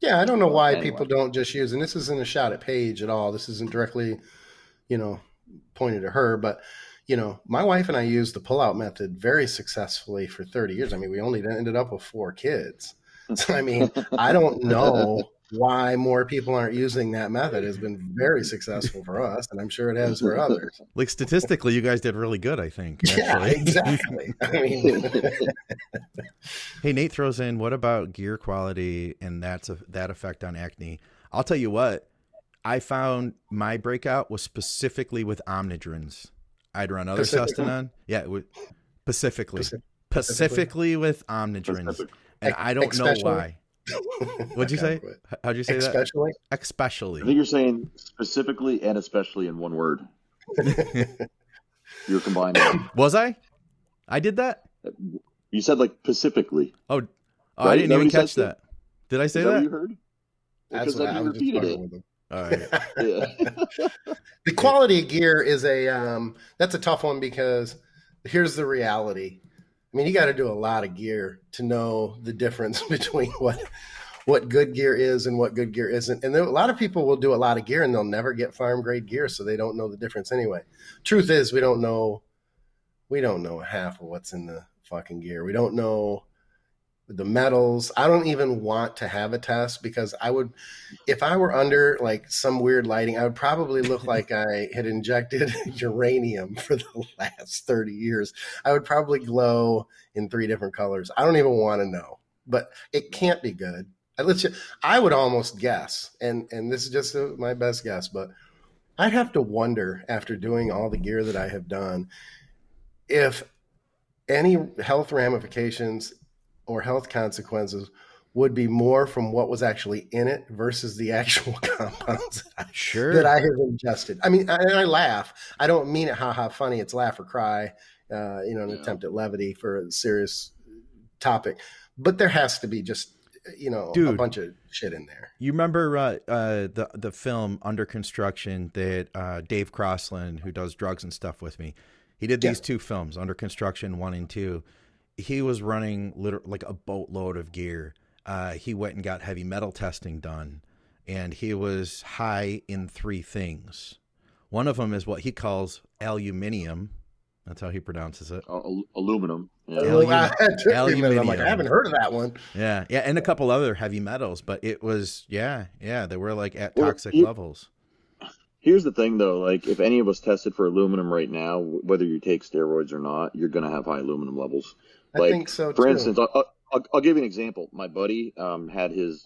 yeah, I don't know why anyway. people don't just use, and this isn't a shot at Paige at all. This isn't directly, you know, pointed at her, but you know, my wife and I used the pull-out method very successfully for 30 years. I mean, we only ended up with four kids. (laughs) So, I mean, I don't (laughs) know why more people aren't using that method It has been very successful for us, and I'm sure it has for others. Like statistically, you guys did really good, I think. Actually. Yeah, exactly. (laughs) I mean, hey, Nate throws in, what about gear quality and that's a, that effect on acne? I'll tell you what, I found my breakout was specifically with Omnadren. I'd run other Sustanon. Yeah, it was specifically, specifically with Omnadren, and I don't know why. (laughs) What'd you say? How'd you say especially? that? Especially. I think you're saying specifically and especially in one word. (laughs) you're combining. Was I? I did that. You said like specifically. Oh, oh right? I didn't even catch that. Did I say that? that? you heard? That's what I, I repeated it. All right. (laughs) the quality of gear is a um, that's a tough one because here's the reality. I mean, you got to do a lot of gear to know the difference (laughs) between what what good gear is and what good gear isn't. And there, a lot of people will do a lot of gear and they'll never get farm grade gear, so they don't know the difference anyway. Truth is, we don't know we don't know half of what's in the fucking gear. We don't know the metals. I don't even want to have a test because I would, if I were under like some weird lighting, I would probably look (laughs) like I had injected (laughs) uranium for the (laughs) last 30 years. I would probably glow in three different colors. I don't even want to know, but it can't be good. I, let's just, I would almost guess, and, and this is just a, my best guess, but I'd have to wonder after doing all the gear that I have done if any health ramifications or health consequences would be more from what was actually in it versus the actual (laughs) compounds that I, sure. that I have ingested. I mean, and I laugh. I don't mean it, ha ha, funny. It's laugh or cry, uh, you know, an yeah. attempt at levity for a serious topic. But there has to be just, you know, Dude, a bunch of shit in there. You remember uh, uh, the the film Under Construction that uh, Dave Crossland, who does drugs and stuff with me, he did these yeah. two films, Under Construction one and two he was running literally like a boatload of gear. Uh, he went and got heavy metal testing done, and he was high in three things. One of them is what he calls aluminium. That's how he pronounces it. Uh, aluminum. Yeah. Alum- aluminium. (laughs) I'm like, I haven't heard of that one. Yeah, yeah, and a couple other heavy metals, but it was yeah, yeah, they were like at toxic well, you, levels. Here's the thing, though. Like, if any of us tested for aluminum right now, whether you take steroids or not, you're going to have high aluminum levels. I like, think so. For too. instance, I'll, I'll, I'll, give you an example. My buddy um, had his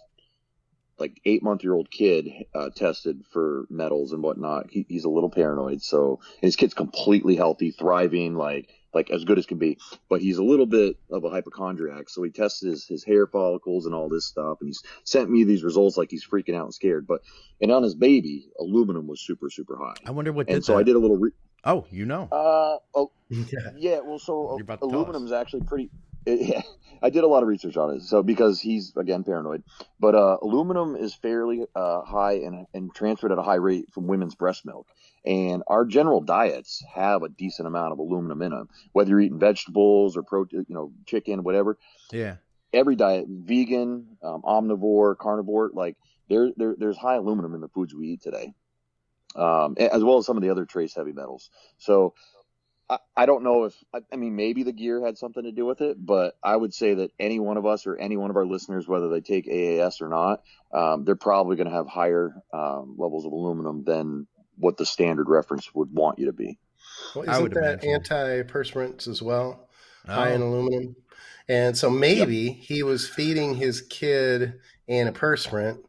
like eight month year old kid uh, tested for metals and whatnot. He, he's a little paranoid, so his kid's completely healthy, thriving, like like as good as can be. But he's a little bit of a hypochondriac, so he tested his, his hair follicles and all this stuff, and he's sent me these results like he's freaking out and scared. But and on his baby, aluminum was super super high. I wonder what. And so that. I did a little. Re- oh, you know. Uh oh. (laughs) Yeah. yeah well, so aluminum is actually pretty. It, (laughs) yeah, I did a lot of research on it. So because he's again paranoid, but uh, aluminum is fairly uh, high and, and transferred at a high rate from women's breast milk. And our general diets have a decent amount of aluminum in them, whether you're eating vegetables or protein, you know, chicken, whatever. Yeah. Every diet, vegan, um, omnivore, carnivore, like there, there, there's high aluminum in the foods we eat today, um, as well as some of the other trace heavy metals. So I, I don't know if I, I, mean maybe the gear had something to do with it, but I would say that any one of us or any one of our listeners, whether they take AAS or not, um, they're probably going to have higher um, levels of aluminum than what the standard reference would want you to be. Well, isn't that antiperspirants as well, oh. high in aluminum? And so maybe yep. he was feeding his kid antiperspirant,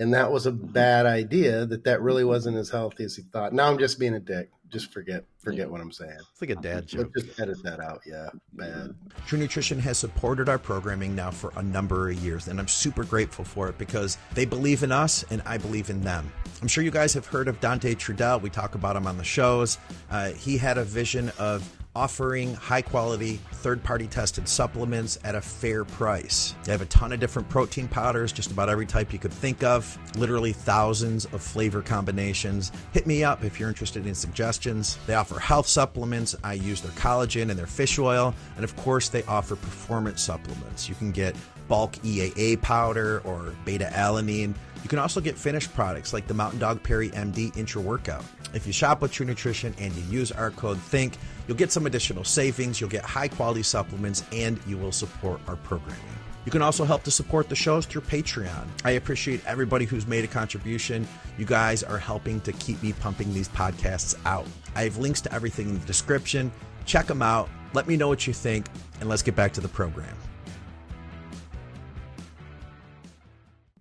and that was a mm-hmm. bad idea. That that really wasn't as healthy as he thought. Now I'm just being a dick just forget forget yeah. what I'm saying. It's like a dad joke. Let's just edit that out. Yeah, bad. True Nutrition has supported our programming now for a number of years, and I'm super grateful for it because they believe in us and I believe in them. I'm sure you guys have heard of Dante Trudel. We talk about him on the shows. Uh, he had a vision of offering high quality, third party tested supplements at a fair price. They have a ton of different protein powders, just about every type you could think of, literally thousands of flavor combinations. Hit me up if you're interested in suggestions. They offer health supplements. I use their collagen and their fish oil. And of course, they offer performance supplements. You can get bulk EAA powder or beta alanine. You can also get finished products like the Mountain Dog Peri MD Intra Workout. If you shop with True Nutrition and you use our code THINK, you'll get some additional savings, you'll get high quality supplements, and you will support our programming. You can also help to support the shows through Patreon. I appreciate everybody who's made a contribution. You guys are helping to keep me pumping these podcasts out. I have links to everything in the description. Check them out. Let me know what you think, and let's get back to the program.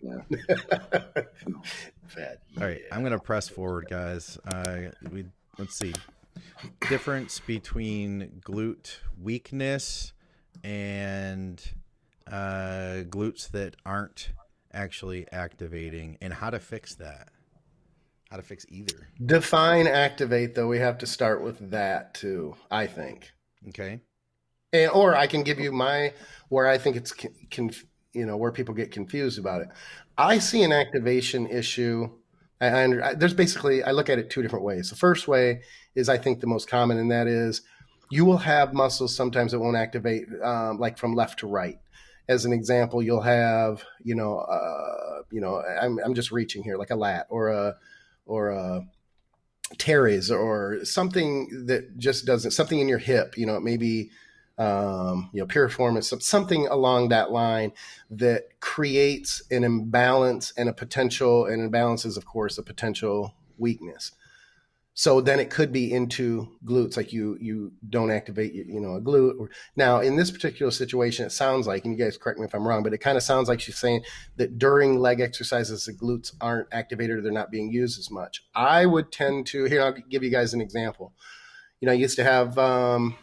Yeah. (laughs) Fat. All right, I'm gonna press forward, guys. Uh, we let's see difference between glute weakness and uh, glutes that aren't actually activating, and how to fix that. How to fix either. Define activate, though. We have to start with that too. I think. Okay. And, or I can give you my where I think it's you know where people get confused about it. I see an activation issue. I, I, there's basically I look at it two different ways. The first way is I think the most common, and that is you will have muscles sometimes that won't activate, um, like from left to right. As an example, you'll have you know uh, you know I'm I'm just reaching here like a lat or a or a teres or something that just doesn't something in your hip. You know, maybe um, you know, piriformis, something along that line that creates an imbalance and a potential, and imbalance is, of course, a potential weakness. So then it could be into glutes, like you you don't activate you know a glute. Now in this particular situation, it sounds like, and you guys correct me if I'm wrong, but it kind of sounds like she's saying that during leg exercises, the glutes aren't activated or they're not being used as much. I would tend to here. I'll give you guys an example. You know, I used to have um,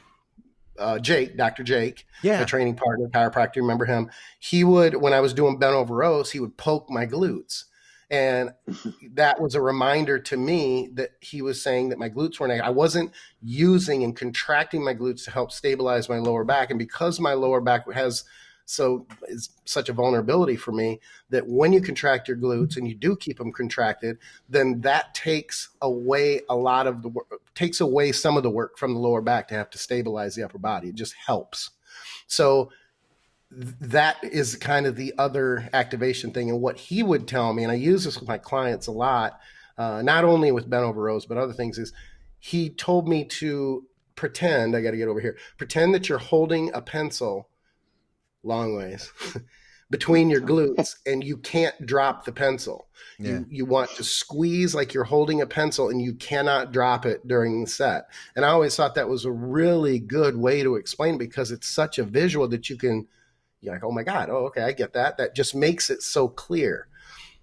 uh, Jake, Dr. Jake, yeah. a training partner, chiropractor. Remember him? He would, when I was doing bent over rows, he would poke my glutes. And (laughs) that was a reminder to me that he was saying that my glutes weren't, I wasn't using and contracting my glutes to help stabilize my lower back. And because my lower back has so it's such a vulnerability for me that when you contract your glutes and you do keep them contracted, then that takes away a lot of the work, takes away some of the work from the lower back to have to stabilize the upper body. It just helps. So that is kind of the other activation thing. And what he would tell me, and I use this with my clients a lot, uh, not only with bent over rows, but other things, is he told me to pretend, I got to get over here, pretend that you're holding a pencil long ways (laughs) between your (laughs) glutes and you can't drop the pencil. Yeah. You you want to squeeze like you're holding a pencil and you cannot drop it during the set. And I always thought that was a really good way to explain because it's such a visual that you can you're like, "Oh my god, oh okay, I get that." That just makes it so clear.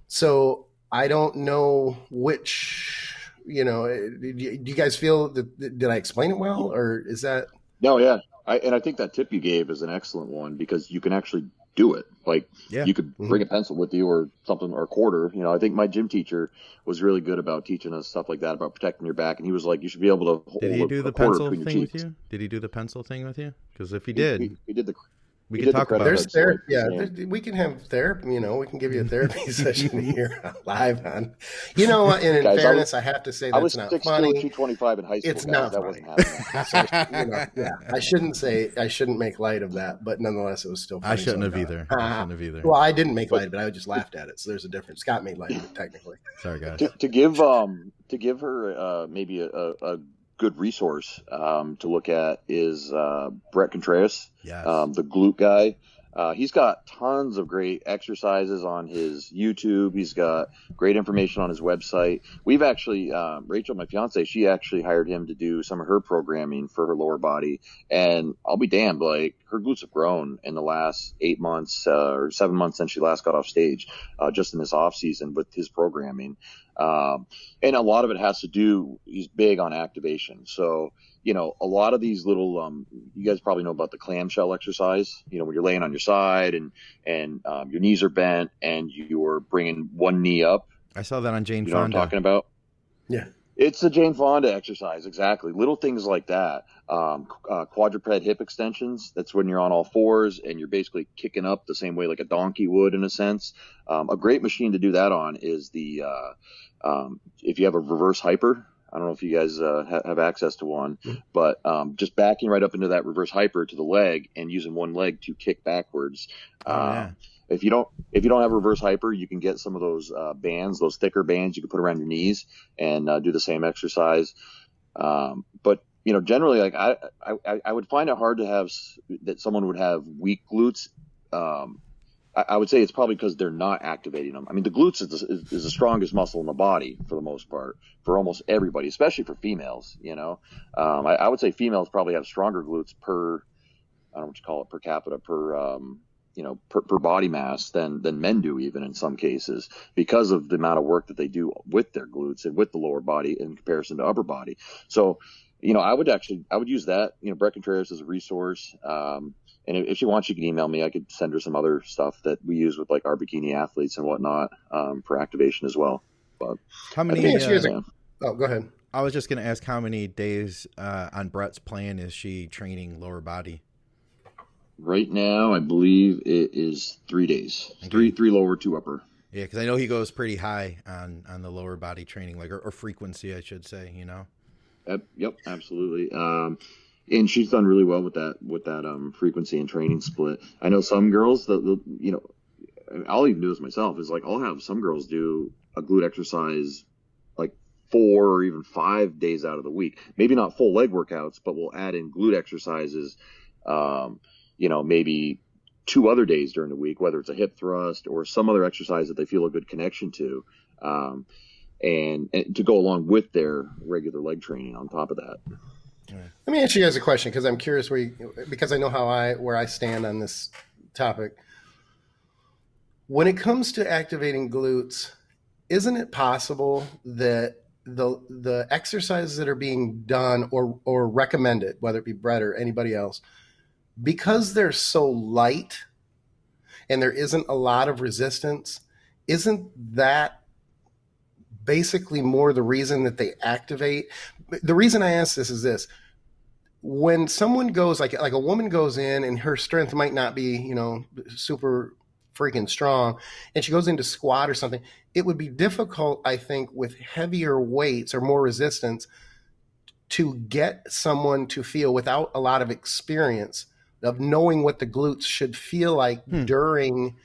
So I don't know which, you know, eh, do you guys feel that, did I explain it well or is that? No, yeah. I, and I think that tip you gave is an excellent one because you can actually do it. Like yeah. you could mm-hmm. bring a pencil with you or something or a quarter. You know, I think my gym teacher was really good about teaching us stuff like that about protecting your back, and he was like, you should be able to hold. Did he do the pencil thing with you? Did he do the pencil thing with you? Because if he did, he, he, he did the we can talk about there's therapy. Yeah, we can have therapy. You know, we can give you a therapy (laughs) session here (laughs) (laughs) live on. You know, and in Guys, fairness, I, was, I, have to say that's I was not funny. Two twenty five in high school. It's guys. not that funny. so, you know, yeah, I shouldn't say I shouldn't make light of that, but nonetheless, it was still. I shouldn't have either. I shouldn't have either. Well, I didn't make light of it. But I just laughed at it. So there's a difference. Scott made light of it technically. Sorry, guys. To, to give um to give her uh, maybe a, a good resource um, to look at is uh, Bret Contreras, yes. um, the glute guy. Uh, he's got tons of great exercises on his YouTube. He's got great information on his website. We've actually, um, Rachel, my fiance, she actually hired him to do some of her programming for her lower body. And I'll be damned, like her glutes have grown in the last eight months uh, or seven months since she last got off stage, uh, just in this off season with his programming. Um, and a lot of it has to do, he's big on activation. So, you know, a lot of these little, um, you guys probably know about the clamshell exercise, you know, when you're laying on your side and, and, um, your knees are bent and you're bringing one knee up. I saw that on Jane you know Fonda. I'm talking about? Yeah. It's the Jane Fonda exercise, exactly. Little things like that. Um, uh, quadruped hip extensions. That's when you're on all fours and you're basically kicking up the same way like a donkey would, in a sense. Um, a great machine to do that on is the uh, um, if you have a reverse hyper. I don't know if you guys uh, ha- have access to one, mm-hmm. but um, just backing right up into that reverse hyper to the leg and using one leg to kick backwards. Oh, yeah. If you don't if you don't have reverse hyper, you can get some of those uh, bands, those thicker bands you can put around your knees and uh, do the same exercise. Um, but you know, generally, like I, I I would find it hard to have that someone would have weak glutes. Um, I, I would say it's probably because they're not activating them. I mean, the glutes is the, is, is the strongest muscle in the body for the most part for almost everybody, especially for females. You know, um, I, I, would say females probably have stronger glutes per I don't know what you call it per capita per um, you know per, per body mass than than men do even in some cases because of the amount of work that they do with their glutes and with the lower body in comparison to upper body. So you know, I would actually, I would use that, you know, Bret Contreras as a resource. Um, and if, if, she wants, she can email me. I could send her some other stuff that we use with like our bikini athletes and whatnot, um, for activation as well. But how many, uh, oh, go ahead. I was just going to ask how many days, uh, on Bret's plan is she training lower body? Right now, I believe it is three days, okay. three, three lower, two upper. Yeah. Cause I know he goes pretty high on, on the lower body training, like, or, or frequency, I should say, you know? Yep, yep absolutely. Um, and she's done really well with that with that um, frequency and training split. I know some girls that you know, I'll even do this myself. Is like I'll have some girls do a glute exercise like four or even five days out of the week. Maybe not full leg workouts, but we'll add in glute exercises. Um, you know, maybe two other days during the week, whether it's a hip thrust or some other exercise that they feel a good connection to. Um, and, and to go along with their regular leg training on top of that. Let me ask you guys a question because I'm curious where you, because I know how I where I stand on this topic. When it comes to activating glutes, isn't it possible that the the exercises that are being done or or recommended, whether it be Bret or anybody else, because they're so light and there isn't a lot of resistance, isn't that basically more the reason that they activate. The reason I ask this is this when someone goes like like a woman goes in and her strength might not be you know super freaking strong and she goes into squat or something it would be difficult i think with heavier weights or more resistance to get someone to feel without a lot of experience of knowing what the glutes should feel like hmm. during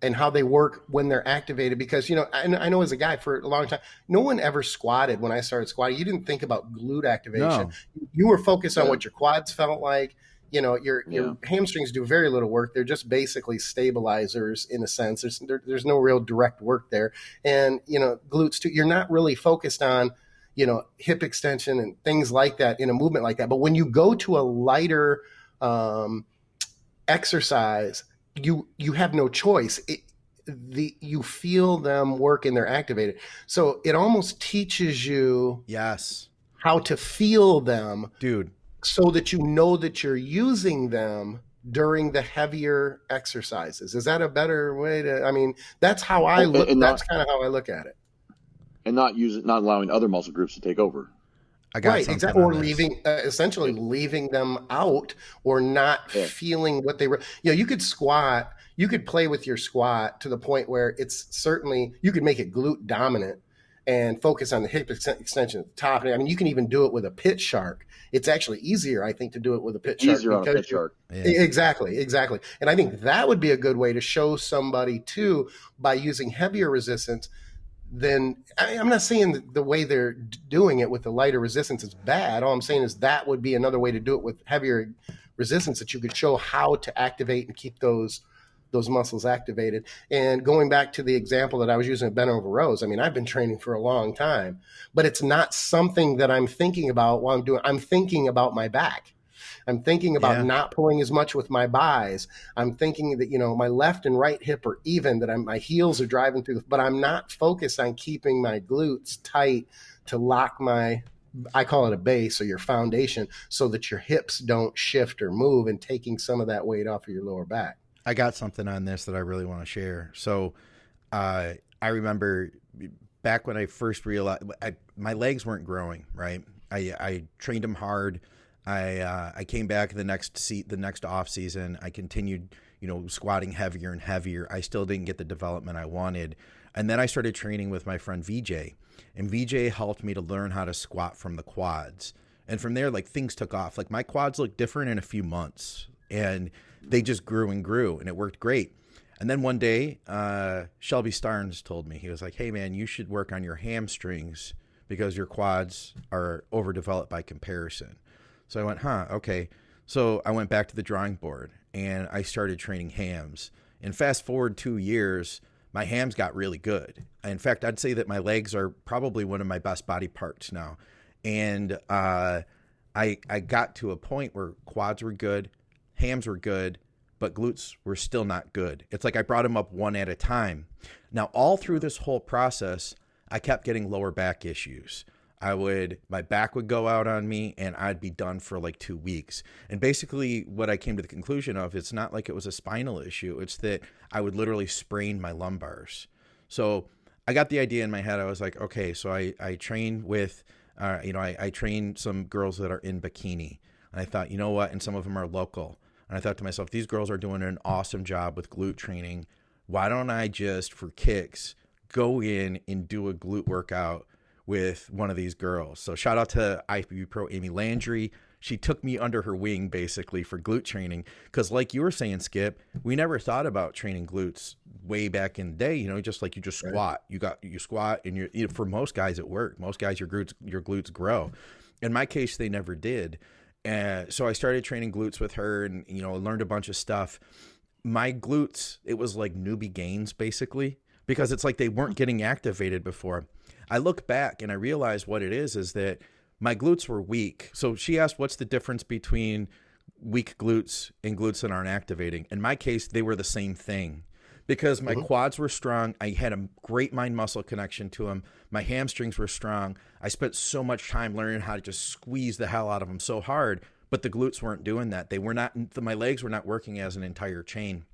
and how they work when they're activated. Because you know, I, I, know as a guy for a long time, no one ever squatted when I started squatting. You didn't think about glute activation. No. You were focused yeah. on what your quads felt like. You know, your your yeah. hamstrings do very little work. They're just basically stabilizers in a sense. There's there, there's no real direct work there, and you know, glutes too. You're not really focused on you know hip extension and things like that in a movement like that. But when you go to a lighter um, exercise you you have no choice. It, the you feel them work and they're activated. So it almost teaches you yes how to feel them, dude, so that you know that you're using them during the heavier exercises. Is that a better way to? I mean, that's how I look. And that's kind of how I look at it. And not use it, not allowing other muscle groups to take over. I got right, exactly. Or leaving, uh, essentially leaving them out, or not yeah. feeling what they were. You know, you could squat, you could play with your squat to the point where it's certainly you could make it glute dominant and focus on the hip extension at the top. I mean, you can even do it with a pit shark. It's actually easier, I think, to do it with a pit shark. Easier on a pit shark. Yeah. Exactly, exactly. And I think that would be a good way to show somebody too by using heavier resistance then I am not saying the way they're doing it with the lighter resistance is bad. All I'm saying is that would be another way to do it with heavier resistance that you could show how to activate and keep those those muscles activated. And going back to the example that I was using of bent over rows, I mean, I've been training for a long time, but it's not something that I'm thinking about while I'm doing. I'm thinking about my back. I'm thinking about yeah. not pulling as much with my buys. I'm thinking that, you know, my left and right hip are even, that I'm, my heels are driving through, the, but I'm not focused on keeping my glutes tight to lock my, I call it a base or your foundation so that your hips don't shift or move and taking some of that weight off of your lower back. I got something on this that I really want to share. So, uh, I remember back when I first realized I, my legs weren't growing, right? I, I trained them hard. I uh, I came back the next seat the next off season. I continued, you know, squatting heavier and heavier. I still didn't get the development I wanted. And then I started training with my friend VJ. And VJ helped me to learn how to squat from the quads. And from there, like things took off. Like my quads looked different in a few months. And they just grew and grew and it worked great. And then one day, uh, Shelby Starnes told me, he was like, Hey man, you should work on your hamstrings because your quads are overdeveloped by comparison. So I went, huh, okay. So I went back to the drawing board and I started training hams. And fast forward two years, my hams got really good. In fact, I'd say that my legs are probably one of my best body parts now. And uh, I I got to a point where quads were good, hams were good, but glutes were still not good. It's like I brought them up one at a time. Now, all through this whole process, I kept getting lower back issues. I would my back would go out on me and I'd be done for like 2 weeks. And basically what I came to the conclusion of it's not like it was a spinal issue, it's that I would literally sprain my lumbars. So I got the idea in my head. I was like, okay, so I I train with uh, you know, I, I train some girls that are in bikini. And I thought, you know what? And some of them are local. And I thought to myself, these girls are doing an awesome job with glute training. Why don't I just, for kicks, go in and do a glute workout with one of these girls. So shout out to IFBB Pro Amy Landry. She took me under her wing basically for glute training because, like you were saying, Skip, we never thought about training glutes way back in the day. You know, just like you just squat, you got you squat, and you, you know, for most guys it worked. Most guys your glutes your glutes grow. In my case, they never did. And so I started training glutes with her, and you know, learned a bunch of stuff. My glutes, it was like newbie gains basically because it's like they weren't getting activated before. I look back and I realize what it is is that my glutes were weak. So she asked, what's the difference between weak glutes and glutes that aren't activating? In my case, they were the same thing because my mm-hmm. quads were strong. I had a great mind muscle connection to them. My hamstrings were strong. I spent so much time learning how to just squeeze the hell out of them so hard, but the glutes weren't doing that. They were not, my legs were not working as an entire chain.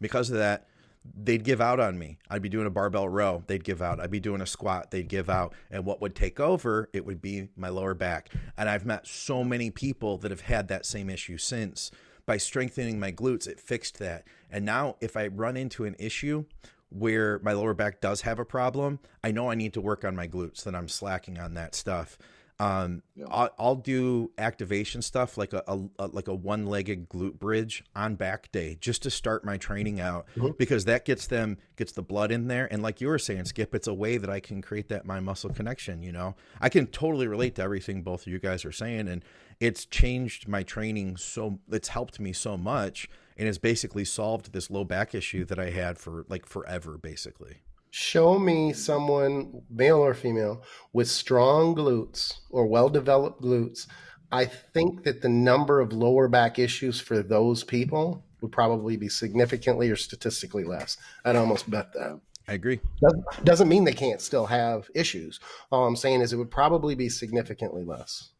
Because of that, they'd give out on me. I'd be doing a barbell row, they'd give out. I'd be doing a squat, they'd give out. And what would take over, it would be my lower back. And I've met so many people that have had that same issue since. By strengthening my glutes, it fixed that. And now if I run into an issue where my lower back does have a problem, I know I need to work on my glutes, that I'm slacking on that stuff. Um, yeah. I'll, I'll, do activation stuff like a, a, a like a one-legged glute bridge on back day just to start my training out mm-hmm. because that gets them gets the blood in there and like you were saying skip it's a way that i can create that my muscle connection you know i can totally relate to everything both of you guys are saying and it's changed my training so it's helped me so much and has basically solved this low back issue that i had for like forever basically show me someone, male or female, with strong glutes or well developed glutes. I think that the number of lower back issues for those people would probably be significantly or statistically less. I'd almost bet that. I agree. Doesn't, doesn't mean they can't still have issues. All I'm saying is it would probably be significantly less.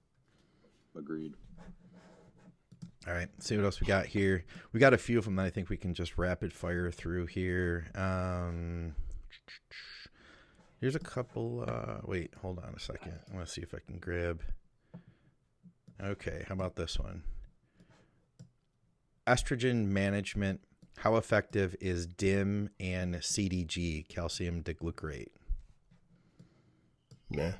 Agreed. All right, see what else we got here. We got a few of them that I think we can just rapid fire through here. Um, here's a couple. Uh, wait, hold on a second. I want to see if I can grab. Okay, how about this one? Estrogen management. How effective is DIM and CDG, calcium D-glucarate? Yeah.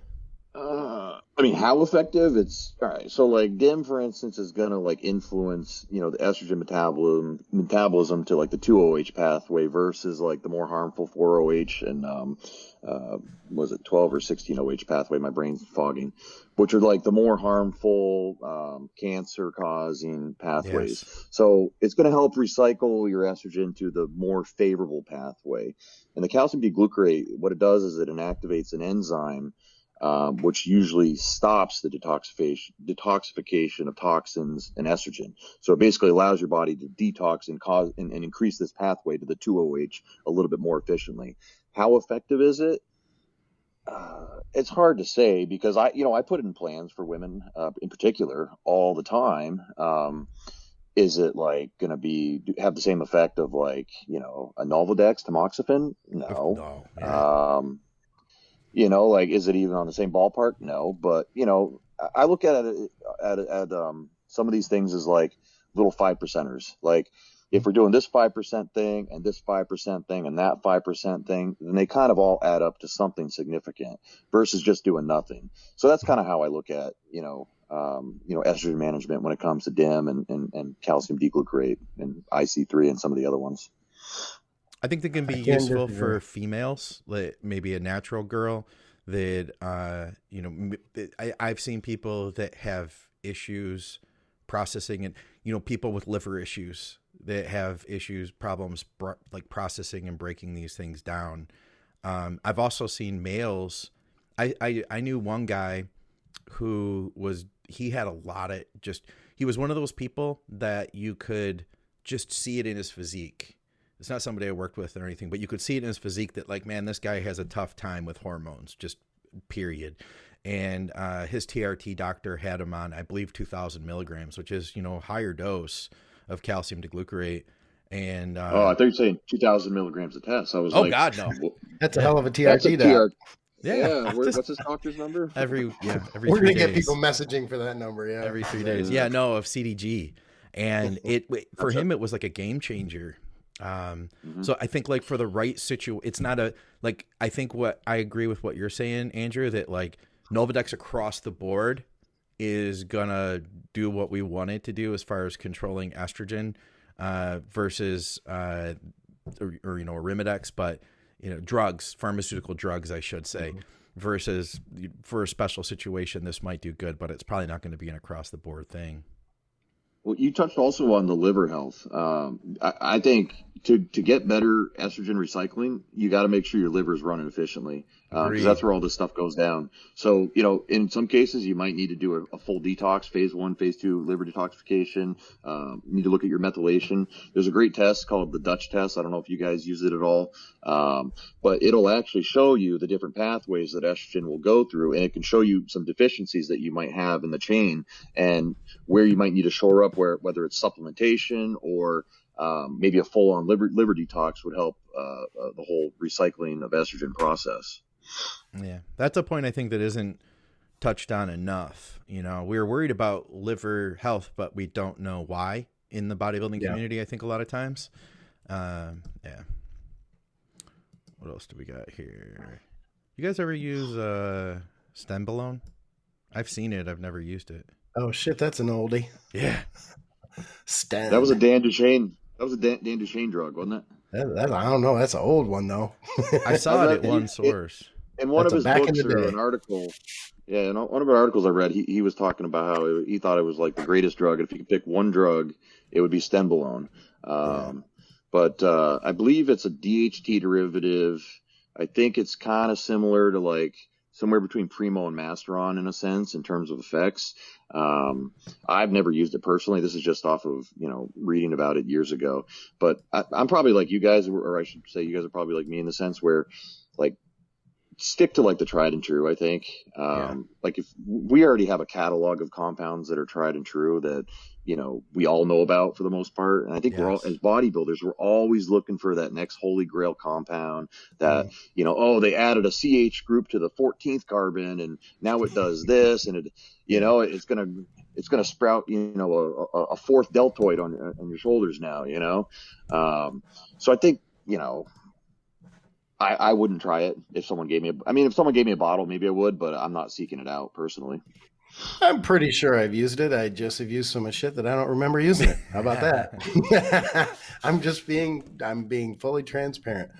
Uh, I mean, how effective? It's all right. So, like DIM, for instance, is gonna like influence, you know, the estrogen metabolism metabolism to like the 2OH pathway versus like the more harmful 4OH and um, uh, was it 12 or 16OH pathway? My brain's fogging, which are like the more harmful um, cancer causing pathways. Yes. So it's going to help recycle your estrogen to the more favorable pathway. And the calcium D-glucarate, what it does is it inactivates an enzyme um, which usually stops the detoxification detoxification of toxins and estrogen. So it basically allows your body to detox and cause and, and increase this pathway to the 2OH a little bit more efficiently. How effective is it? Uh, it's hard to say because I, you know, I put in plans for women uh, in particular all the time. Um, is it like going to be have the same effect of like you know a Nolvadex tamoxifen? No. (laughs) no um, you know, like, is it even on the same ballpark? No, but you know, I look at it at, at um, some of these things as like little five percenters. Like, if we're doing this five percent thing and this five percent thing and that five percent thing, then they kind of all add up to something significant versus just doing nothing. So that's kind of how I look at you know um, you know estrogen management when it comes to DIM and, and, and calcium D-glucarate and IC3 and some of the other ones. I think they can be useful for females, like maybe a natural girl that uh, you know. I, I've seen people that have issues processing and you know people with liver issues that have issues problems like processing and breaking these things down. Um, I've also seen males. I, I I knew one guy who was he had a lot of just he was one of those people that you could just see it in his physique it's not somebody I worked with or anything, but you could see it in his physique that like, man, this guy has a tough time with hormones, just period. And uh, his TRT doctor had him on, I believe, 2,000 milligrams, which is you know higher dose of calcium D-glucarate. And uh, oh, I thought you were saying 2,000 milligrams a test. I was oh like, God, no, well, that's a hell of a TRT. A yeah, yeah. Where, what's his doctor's number? Every yeah, (laughs) every we're gonna days. get people messaging for that number. Yeah, every three days. Yeah, no, of CDG, and it for him it was like a game changer um, mm-hmm. So I think like for the right situation, it's not a like I think what I agree with what you're saying, Andrew, that like Novadex across the board is gonna do what we want it to do as far as controlling estrogen uh, versus uh, or, or, you know Arimidex, but you know drugs, pharmaceutical drugs, I should say. Mm-hmm. Versus for a special situation, this might do good, but it's probably not going to be an across the board thing. Well, you touched also on the liver health. Um, I, I, think to to get better estrogen recycling, you got to make sure your liver is running efficiently because uh, that's where all this stuff goes down. So, you know, in some cases, you might need to do a, a full detox, phase one, phase two liver detoxification. Um, you need to look at your methylation. There's a great test called the Dutch test. I don't know if you guys use it at all, um, but it'll actually show you the different pathways that estrogen will go through, and it can show you some deficiencies that you might have in the chain and where you might need to shore up, where whether it's supplementation or um, maybe a full-on liver, liver detox would help uh, uh, the whole recycling of estrogen process. Yeah, that's a point I think that isn't touched on enough. You know, we're worried about liver health, but we don't know why in the bodybuilding yeah. community. I think a lot of times. Um, yeah. What else do we got here? You guys ever use uh, Stenbolone? I've seen it. I've never used it. Oh shit, that's an oldie. Yeah. (laughs) Sten. That was a Dan Duchaine. That was a Dan, Dan Duchaine drug, wasn't it? That, that, I don't know. That's an old one though. I (laughs) saw it at one source. In one That's of his books or an article, yeah, in one of the articles I read, he, he was talking about how he thought it was like the greatest drug. If you could pick one drug, it would be Stenbolone. Um, yeah. But uh, I believe it's a DHT derivative. I think it's kind of similar to like somewhere between Primo and Masteron in a sense in terms of effects. Um, I've never used it personally. This is just off of you know reading about it years ago. But I, am probably like you guys, or I should say you guys are probably like me in the sense where like stick to like the tried and true. I think um, yeah. like if we already have a catalog of compounds that are tried and true that you know we all know about for the most part and i think yes. we're all as bodybuilders we're always looking for that next holy grail compound that mm. you know oh they added a ch group to the 14th carbon and now it does (laughs) this and it you know it's gonna it's gonna sprout you know a, a fourth deltoid on on your shoulders now you know um, so i think you know I, I wouldn't try it if someone gave me a, I mean if someone gave me a bottle maybe I would but I'm not seeking it out personally I'm pretty sure I've used it. I just have used so much shit that I don't remember using it. How about that? (laughs) I'm just being I'm being fully transparent.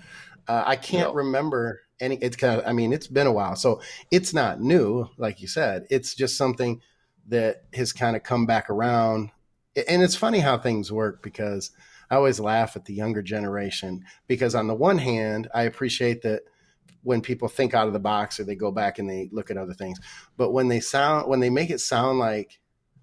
Uh, I can't no. remember any. It's kind of. I mean, it's been a while, so it's not new, like you said. It's just something that has kind of come back around. And it's funny how things work because I always laugh at the younger generation because on the one hand, I appreciate that when people think out of the box or they go back and they look at other things. But when they sound when they make it sound like,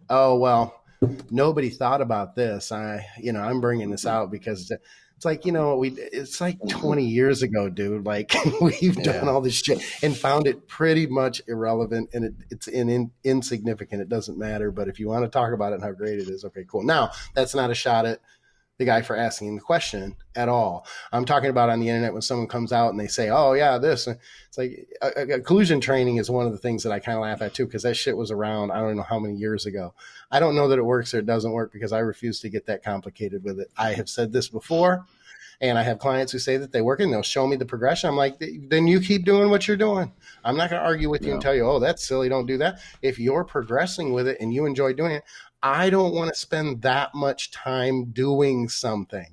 oh well, nobody thought about this. I you know I'm bringing this out because it's like you know we it's like 20 years ago, dude. Like (laughs) we've yeah. done all this shit and found it pretty much irrelevant and it, it's in, in, insignificant. It doesn't matter. But if you want to talk about it and how great it is, okay, cool. Now that's not a shot at the guy for asking the question at all. I'm talking about on the internet when someone comes out and they say, "Oh yeah, this." It's like occlusion training is one of the things that I kind of laugh at too because that shit was around. I don't know how many years ago. I don't know that it works or it doesn't work because I refuse to get that complicated with it. I have said this before. And I have clients who say that they work and they'll show me the progression. I'm like, then you keep doing what you're doing. I'm not going to argue with you and tell you, oh, that's silly. Don't do that. If you're progressing with it and you enjoy doing it, I don't want to spend that much time doing something.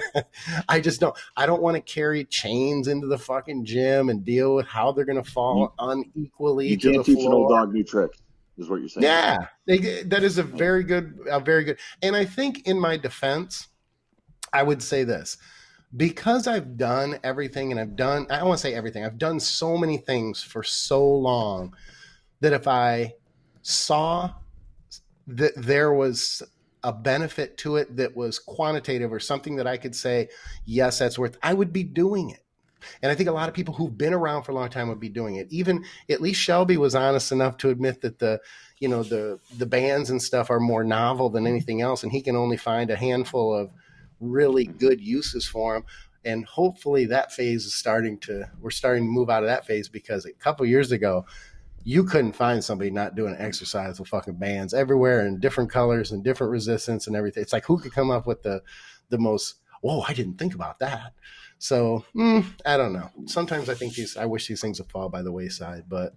(laughs) I just don't. I don't want to carry chains into the fucking gym and deal with how they're going to fall unequally. You can't teach floor. an old dog new trick, is what you're saying. Yeah, they, that is a very good, a very good. And I think, in my defense, I would say this: because I've done everything, and I've done. I don't want to say everything. I've done so many things for so long that if I saw that there was a benefit to it that was quantitative or something that I could say, yes, that's worth, I would be doing it. And I think a lot of people who've been around for a long time would be doing it. Even at least Shelby was honest enough to admit that the, you know, the the bands and stuff are more novel than anything else, and he can only find a handful of really good uses for them. And hopefully that phase is starting to we're starting to move out of that phase because a couple years ago you couldn't find somebody not doing exercise with fucking bands everywhere in different colors and different resistance and everything. It's like who could come up with the the most? Whoa, I didn't think about that. So mm, I don't know. Sometimes I think these. I wish these things would fall by the wayside, but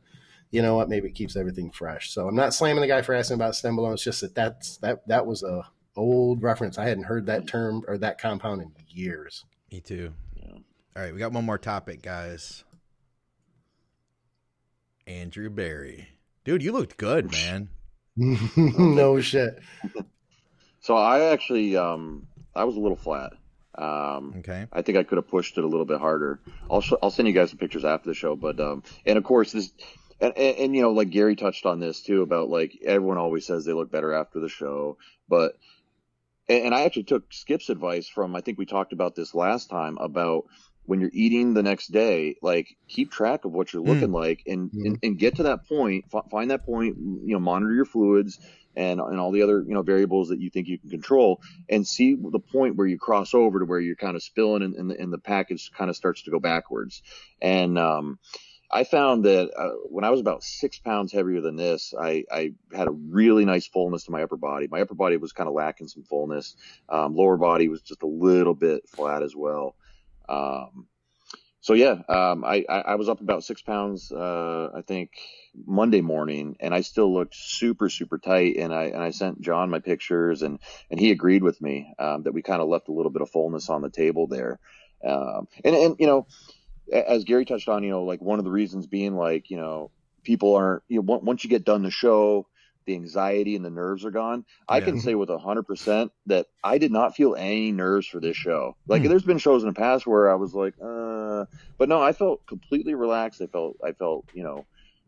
you know what? Maybe it keeps everything fresh. So I'm not slamming the guy for asking about Stenbolone. It's just that that's that that was a old reference. I hadn't heard that term or that compound in years. Me too. Yeah. All right, we got one more topic, guys. Andrew Berry. Dude, you looked good, man. (laughs) no shit. So I actually um I was a little flat. Um, okay. I think I could have pushed it a little bit harder. I'll sh- I'll send you guys some pictures after the show, but um, and of course this, and, and, and you know like Gary touched on this too about like everyone always says they look better after the show, but and, and I actually took Skip's advice from I think we talked about this last time about when you're eating the next day, like keep track of what you're looking mm. like and, mm. and, and, get to that point, f- find that point, you know, monitor your fluids and, and all the other, you know, variables that you think you can control and see the point where you cross over to where you're kind of spilling and, and, the, and the package kind of starts to go backwards. And, um, I found that uh, when I was about six pounds heavier than this, I, I, had a really nice fullness to my upper body. My upper body was kind of lacking some fullness. Um, lower body was just a little bit flat as well. Um, so yeah, um, I, I, was up about six pounds, uh, I think Monday morning and I still looked super, super tight. And I, and I sent John my pictures and, and he agreed with me, um, that we kind of left a little bit of fullness on the table there. Um, and, and, you know, as Gary touched on, you know, like one of the reasons being like, you know, people aren't, you know, once you get done the show, the anxiety and the nerves are gone. I can say with hundred percent that I did not feel any nerves for this show. Like Hmm. there's been shows in the past where I was like, uh, but no, I felt completely relaxed. I felt, I felt, you know,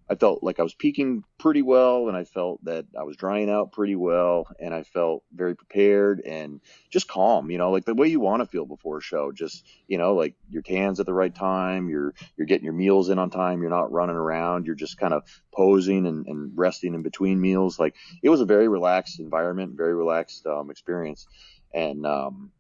I felt like I was peaking pretty well, and I felt that I was drying out pretty well, and I felt very prepared and just calm. You know, like the way you want to feel before a show. Just you know, like your tans at the right time. You're you're getting your meals in on time. You're not running around. You're just kind of posing and, and resting in between meals. Like it was a very relaxed environment, very relaxed um, experience, and um,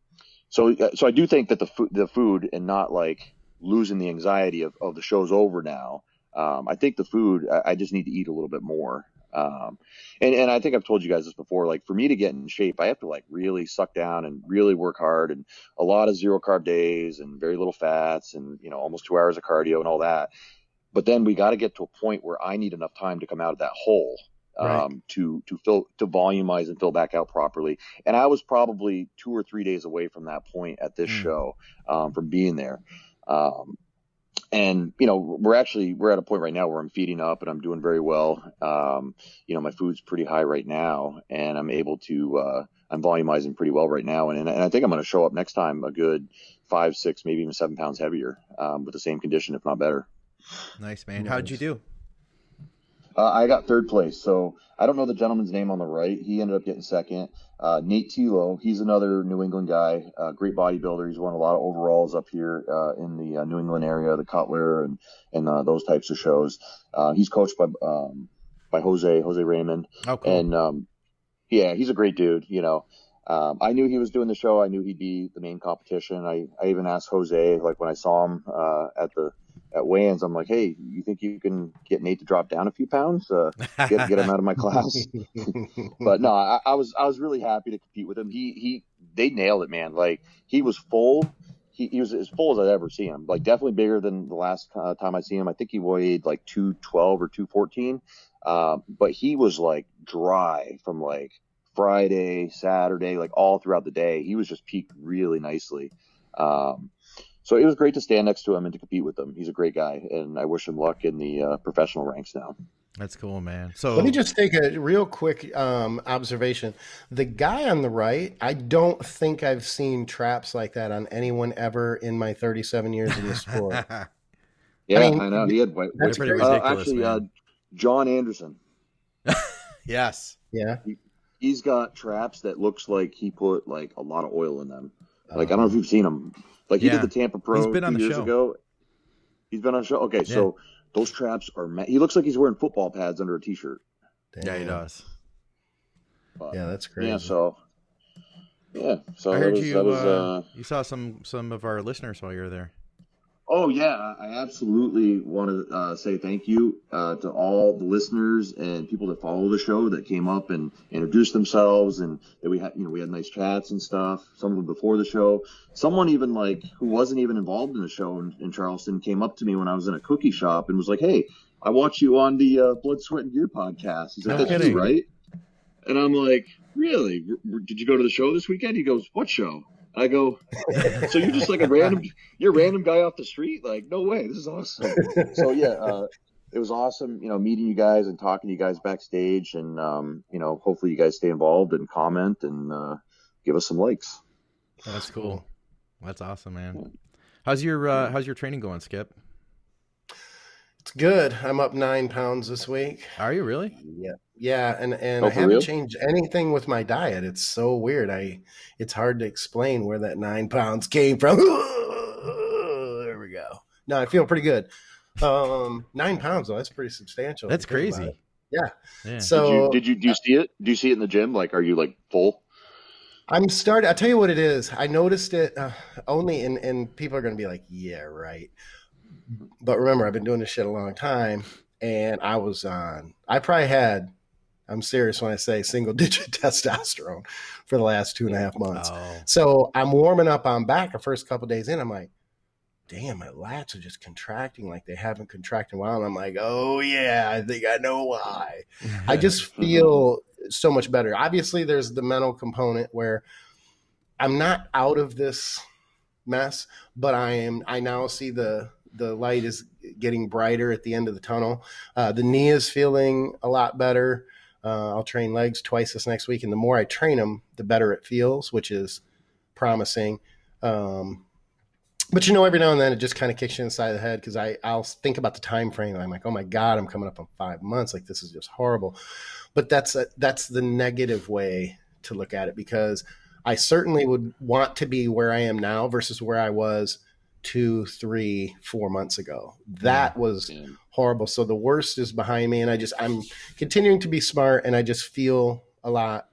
so so I do think that the food, the food, and not like losing the anxiety of, of the show's over now. Um, I think the food, I, I just need to eat a little bit more. Um, and, and I think I've told you guys this before, like for me to get in shape, I have to like really suck down and really work hard and a lot of zero carb days and very little fats and, you know, almost two hours of cardio and all that. But then we got to get to a point where I need enough time to come out of that hole. Um, Right. to, to fill, to volumize and fill back out properly. And I was probably two or three days away from that point at this Mm. show, um, from being there. Um, and you know we're actually we're at a point right now where i'm feeding up and i'm doing very well um you know my food's pretty high right now and i'm able to uh i'm volumizing pretty well right now and, and i think i'm going to show up next time a good five six maybe even seven pounds heavier um, with the same condition if not better Nice man. How'd you do? Uh, I got third place. So I don't know the gentleman's name on the right. He ended up getting second. Uh, Nate Tilo, he's another New England guy, uh, great bodybuilder. He's won a lot of overalls up here uh, in the uh, New England area, the Cutler and and uh, those types of shows. Uh, he's coached by um, by Jose Jose Raymond, Oh, cool. and um, yeah, he's a great dude. You know, um, I knew he was doing the show. I knew he'd be the main competition. I, I even asked Jose, like when I saw him uh, at the at weigh-ins, I'm like, hey, you think you can get Nate to drop down a few pounds, uh, get get him out of my class? (laughs) but no, I, I was I was really happy to compete with him. He he they nailed it, man. Like he was full. He, he was as full as I'd ever seen him. Like definitely bigger than the last uh, time I seen him. I think he weighed like two twelve or two fourteen. Um, but he was like dry from like Friday, Saturday, like all throughout the day. He was just peaked really nicely. Um, so it was great to stand next to him and to compete with him. He's a great guy, and I wish him luck in the uh, professional ranks now. That's cool, man. So Let me just take a real quick um, observation. The guy on the right, I don't think I've seen traps like that on anyone ever in my 37 years in the sport. (laughs) Yeah, I I, know he had white. that's pretty crazy. uh, actually, uh. John Anderson. (laughs) yes. Yeah. He's got traps that looks like he put like a lot of oil in them. Like I don't know if you've seen him. Like he Yeah. did the Tampa Pro He's been on the years show. ago. He's been on the show. Okay, so those traps are. Ma- he looks like he's wearing football pads under a t-shirt. Yeah, he does. But, Yeah, that's crazy. yeah. So yeah. So I heard was, you. was, uh, uh, you saw some some of our listeners while you were there. Oh yeah, I absolutely want to uh, say thank you uh, to all the listeners and people that follow the show that came up and introduced themselves, and that we had, you know, we had nice chats and stuff. Some of them before the show. Someone even like who wasn't even involved in the show in, in Charleston came up to me when I was in a cookie shop and was like, "Hey, I watch you on the uh, Blood, Sweat, and Gear podcast. He's like, No that's you, right?" And I'm like, "Really? Did you go to the show this weekend?" He goes, "What show?" I go, (laughs) so you're just like a random, you're a random guy off the street? Like, no way, this is awesome. So yeah, uh, it was awesome, you know, meeting you guys and talking to you guys backstage, and um, you know, hopefully you guys stay involved and comment and uh, give us some likes. That's cool. That's awesome, man. How's your uh, How's your training going, Skip? It's good. I'm up nine pounds this week. Are you really? Yeah. Yeah. And, and Oh, I haven't real? changed anything with my diet. It's so weird. I, it's hard to explain where that nine pounds came from. (laughs) there we go. No, I feel pretty good. Um, nine pounds though. That's pretty substantial. That's if you think about crazy. Yeah. Yeah. So did you did you do you see it? Do you see it in the gym? Like, are you like full? I'm starting. I'll tell you what it is. I noticed it uh, only, and and people are going to be like, "Yeah, right." But remember, I've been doing this shit a long time, and I was on. I probably had. I'm serious when I say single (laughs) digit testosterone for the last two and a half months. Oh, So I'm warming up on back. The first couple days in, I'm like, "Damn, my lats are just contracting like they haven't contracted in a while." And I'm like, "Oh yeah, I think I know why." I (laughs) just feel so much better. Obviously, there's the mental component where I'm not out of this mess, but I am. I now see the the light is getting brighter at the end of the tunnel. Uh, the knee is feeling a lot better. Uh, I'll train legs twice this next week, and the more I train them, the better it feels, which is promising. Um, but you know, every now and then it just kind of kicks you inside the head because I I'll think about the time frame. I'm like, oh my god, I'm coming up on five months. Like this is just horrible. But that's a, that's the negative way to look at it because I certainly would want to be where I am now versus where I was two, three, four months ago. That was. Horrible. So the worst is behind me, and I just I'm continuing to be smart, and I just feel a lot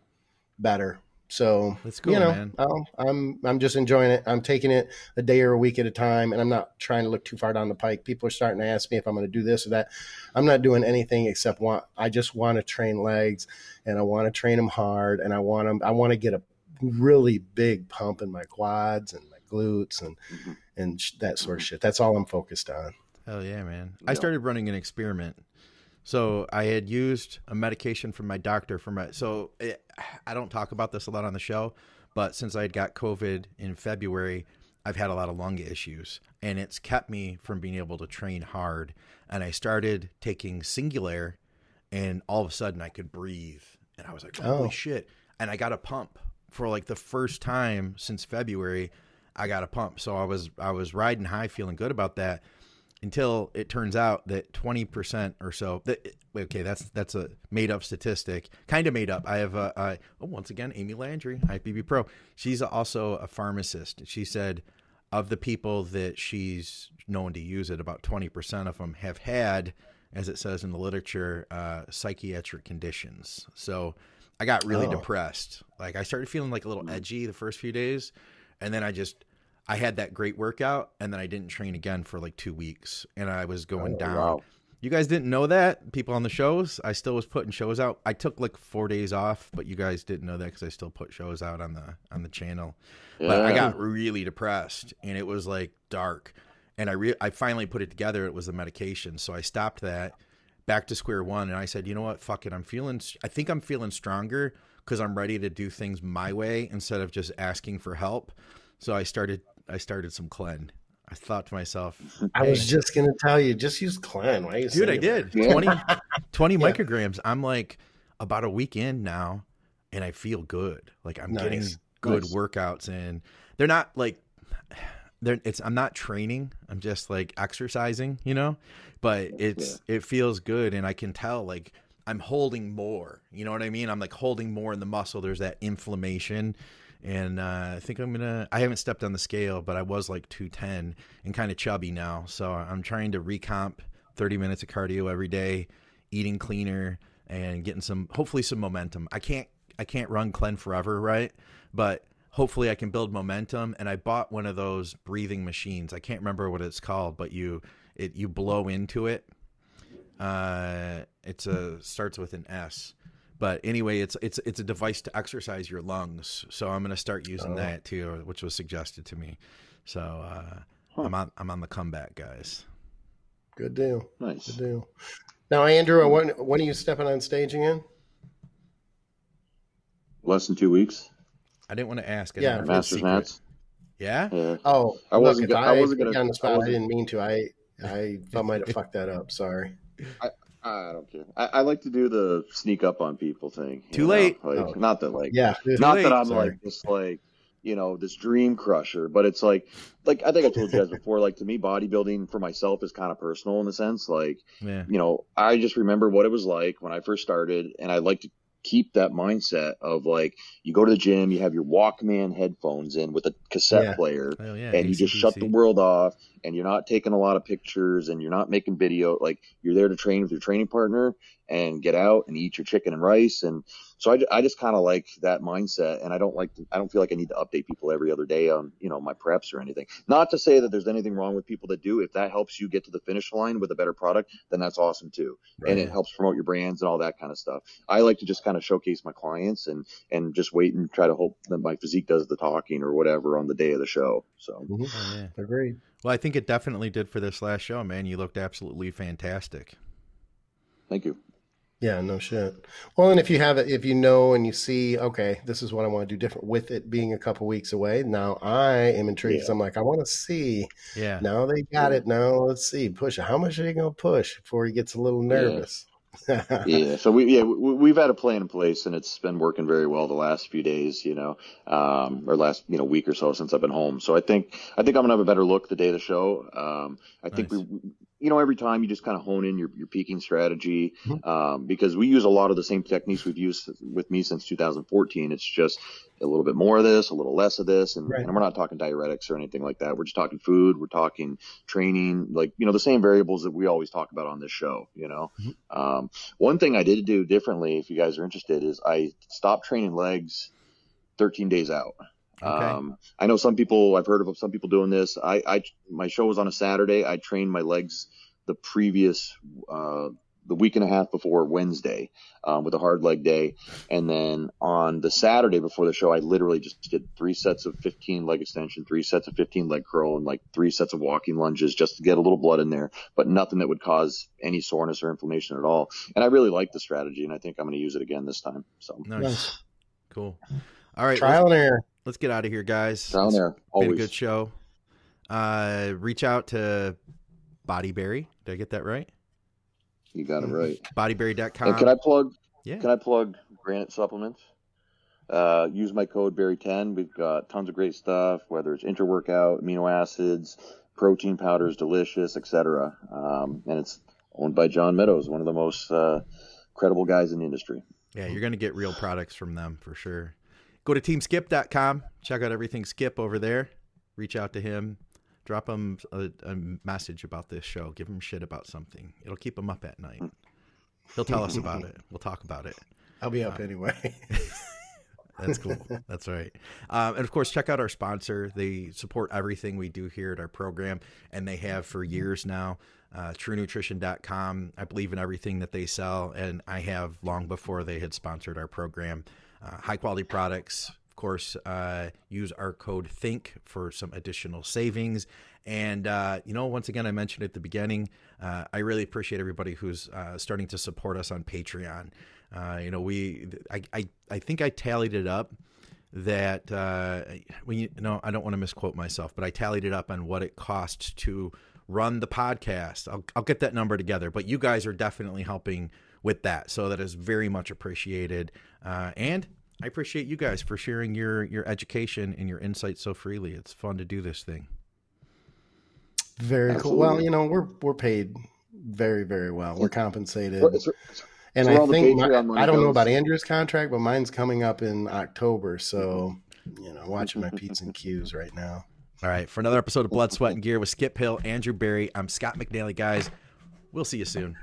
better so That's cool, you know, man. I'm I'm I'm just enjoying it. I'm taking it a day or a week at a time, and I'm not trying to look too far down the pike. People are starting to ask me if I'm going to do this or that. I'm not doing anything except want. I just want to train legs, and I want to train them hard, and I want them. I want to get a really big pump in my quads and my glutes and mm-hmm. and that sort of shit. That's all I'm focused on. Hell yeah, man! I started running an experiment so I had used a medication from my doctor for my. So it, I don't talk about this a lot on the show, but since I had got COVID in February, I've had a lot of lung issues, and it's kept me from being able to train hard. And I started taking Singulair, and all of a sudden I could breathe, and I was like, "Holy oh. shit!" And I got a pump for like the first time since February. I got a pump, so I was I was riding high, feeling good about that until it turns out that 20% or so that okay that's that's a made up statistic kind of made up. I have a, a oh, once again amy landry IFBB pro. She's also a pharmacist. She said of the people that she's known to use it about 20% of them have had as it says in the literature uh, psychiatric conditions. So i got really oh. depressed. Like i started feeling like a little edgy the first few days and then i just I had that great workout and then I didn't train again for like two weeks and I was going oh, down. Wow. You guys didn't know that? People on the shows? I still was putting shows out. I took like four days off, but you guys didn't know that because I still put shows out on the on the channel. Yeah. But I got really depressed and it was like dark. And I re- I finally put it together. It was the medication, so I stopped that. Back to square one, and I said, you know what? Fuck it. I'm feeling. I think I'm feeling stronger because I'm ready to do things my way instead of just asking for help. So I started I started some Clen. I thought to myself, hey, I was just gonna tell you, just use Clen. Why you dude? I did 20, (laughs) 20 yeah. micrograms. I'm like about a week in now, and I feel good. Like I'm nice. getting good nice. workouts, and they're not like they're. It's I'm not training. I'm just like exercising, you know. But it's yeah. it feels good, and I can tell like I'm holding more. You know what I mean? I'm like holding more in the muscle. There's that inflammation and uh, I think I'm gonna. I haven't stepped on the scale, but I was like 210 and kind of chubby now. So I'm trying to recomp 30 minutes of cardio every day, eating cleaner, and getting some hopefully some momentum. I can't I can't run Clen forever, right? But hopefully I can build momentum. And I bought one of those breathing machines. I can't remember what it's called, but you it you blow into it. Uh, it's a starts with an S but anyway, it's it's it's a device to exercise your lungs. So I'm going to start using oh. that too, which was suggested to me. So uh, huh. I'm on I'm on the comeback, guys. Good deal. Nice. Good deal. Now, Andrew, when when are you stepping on stage again? Less than two weeks. I didn't want to ask. I yeah, Masters Nats. Yeah. yeah. Oh, I wasn't. Look, I, I, wasn't gonna. On the spot, I, I, didn't mean to. I I, I might have (laughs) fucked that up. Sorry. I, I don't care. I, I, like to do the sneak up on people thing. Too late. Like, oh. Not that like, yeah, not late. that I'm Sorry. like this like, you know, this dream crusher, but it's like, like I think I told you guys before. Like to me, bodybuilding for myself is kind of personal in the sense, like, yeah. you know, I just remember what it was like when I first started, and I like to keep that mindset of like you go to the gym, you have your Walkman headphones in with a cassette yeah. player, yeah, and you just shut the world off, and you're not taking a lot of pictures, and you're not making video. Like you're there to train with your training partner and get out and eat your chicken and rice and so I, I just kind of like that mindset, and I don't like to, I don't feel like I need to update people every other day on you know my preps or anything. Not to say that there's anything wrong with people that do. If that helps you get to the finish line with a better product, then that's awesome too, right. and it helps promote your brands and all that kind of stuff. I like to just kind of showcase my clients and and just wait and try to hope that my physique does the talking or whatever on the day of the show. So mm-hmm. oh, yeah. agreed. Well, I think it definitely did for this last show, man. You looked absolutely fantastic. Thank you. Yeah, no shit. Well, and if you have it, if you know and you see, okay, this is what I want to do different with it being a couple weeks away. Now I am intrigued. Yeah. I'm like, I want to see. Yeah. Now they got yeah. it. Now let's see. Push it. How much are they going to push before he gets a little nervous? (laughs) yeah. So we yeah we, have had a plan in place and it's been working very well the last few days, you know, um, or last you know week or so since I've been home. So I think I think I'm gonna have a better look the day of the show. Um, I nice. think we you know, every time you just kind of hone in your, your peaking strategy, mm-hmm. um, because we use a lot of the same techniques we've used with me since 2014. It's just a little bit more of this, a little less of this. And, right. and we're not talking diuretics or anything like that. We're just talking food. We're talking training, like, you know, the same variables that we always talk about on this show, you know. Mm-hmm. Um, one thing I did do differently, if you guys are interested, is I stopped training legs 13 days out. Okay. Um, I know some people. I've heard of some people doing this. I, I my show was on a Saturday. I trained my legs the previous uh, the week and a half before Wednesday um, with a hard leg day, and then on the Saturday before the show, I literally just did three sets of 15 leg extension, three sets of 15 leg curl, and like three sets of walking lunges just to get a little blood in there, but nothing that would cause any soreness or inflammation at all. And I really like the strategy, and I think I'm going to use it again this time. So nice, cool. All right, trial and error. Let's get out of here, guys. Trial and error. Always. Been a good show. Uh, reach out to Bodyberry. Did I get that right? You got it right. Bodyberry.com. And can I plug? Yeah. Can I plug Granite Supplements? Uh, use my code Berry10. We've got tons of great stuff, whether it's intra workout, amino acids, protein powders, delicious, etc. Um, and it's owned by John Meadows, one of the most uh, credible guys in the industry. Yeah, you're going to get real products from them for sure. Go to teamskip.com. Check out everything Skip over there. Reach out to him. Drop him a, a message about this show. Give him shit about something. It'll keep him up at night. He'll tell us about it. We'll talk about it. I'll be up uh, anyway. (laughs) That's cool. That's right. Um, and of course, check out our sponsor. They support everything we do here at our program, and they have for years now. Uh, TrueNutrition.com. I believe in everything that they sell, and I have long before they had sponsored our program. Uh, high quality products, of course, uh, use our code THINK for some additional savings. And, uh, you know, once again, I mentioned at the beginning, uh, I really appreciate everybody who's uh, starting to support us on Patreon. Uh, you know, we, I, I, I think I tallied it up that uh, when you, know, I don't want to misquote myself, but I tallied it up on what it costs to run the podcast. I'll, I'll get that number together, but you guys are definitely helping with that. So that is very much appreciated. Uh, and I appreciate you guys for sharing your your education and your insights so freely. It's fun to do this thing. Very Absolutely. cool. Well, you know, we're we're paid very very well. We're compensated. It's, it's, and I think my, I don't know about Andrew's contract, but mine's coming up in October. So, you know, watching my P's and Q's right now. All right. For another episode of Blood, Sweat, and Gear with Skip Hill, Andrew Berry, I'm Scott McNally, guys. We'll see you soon.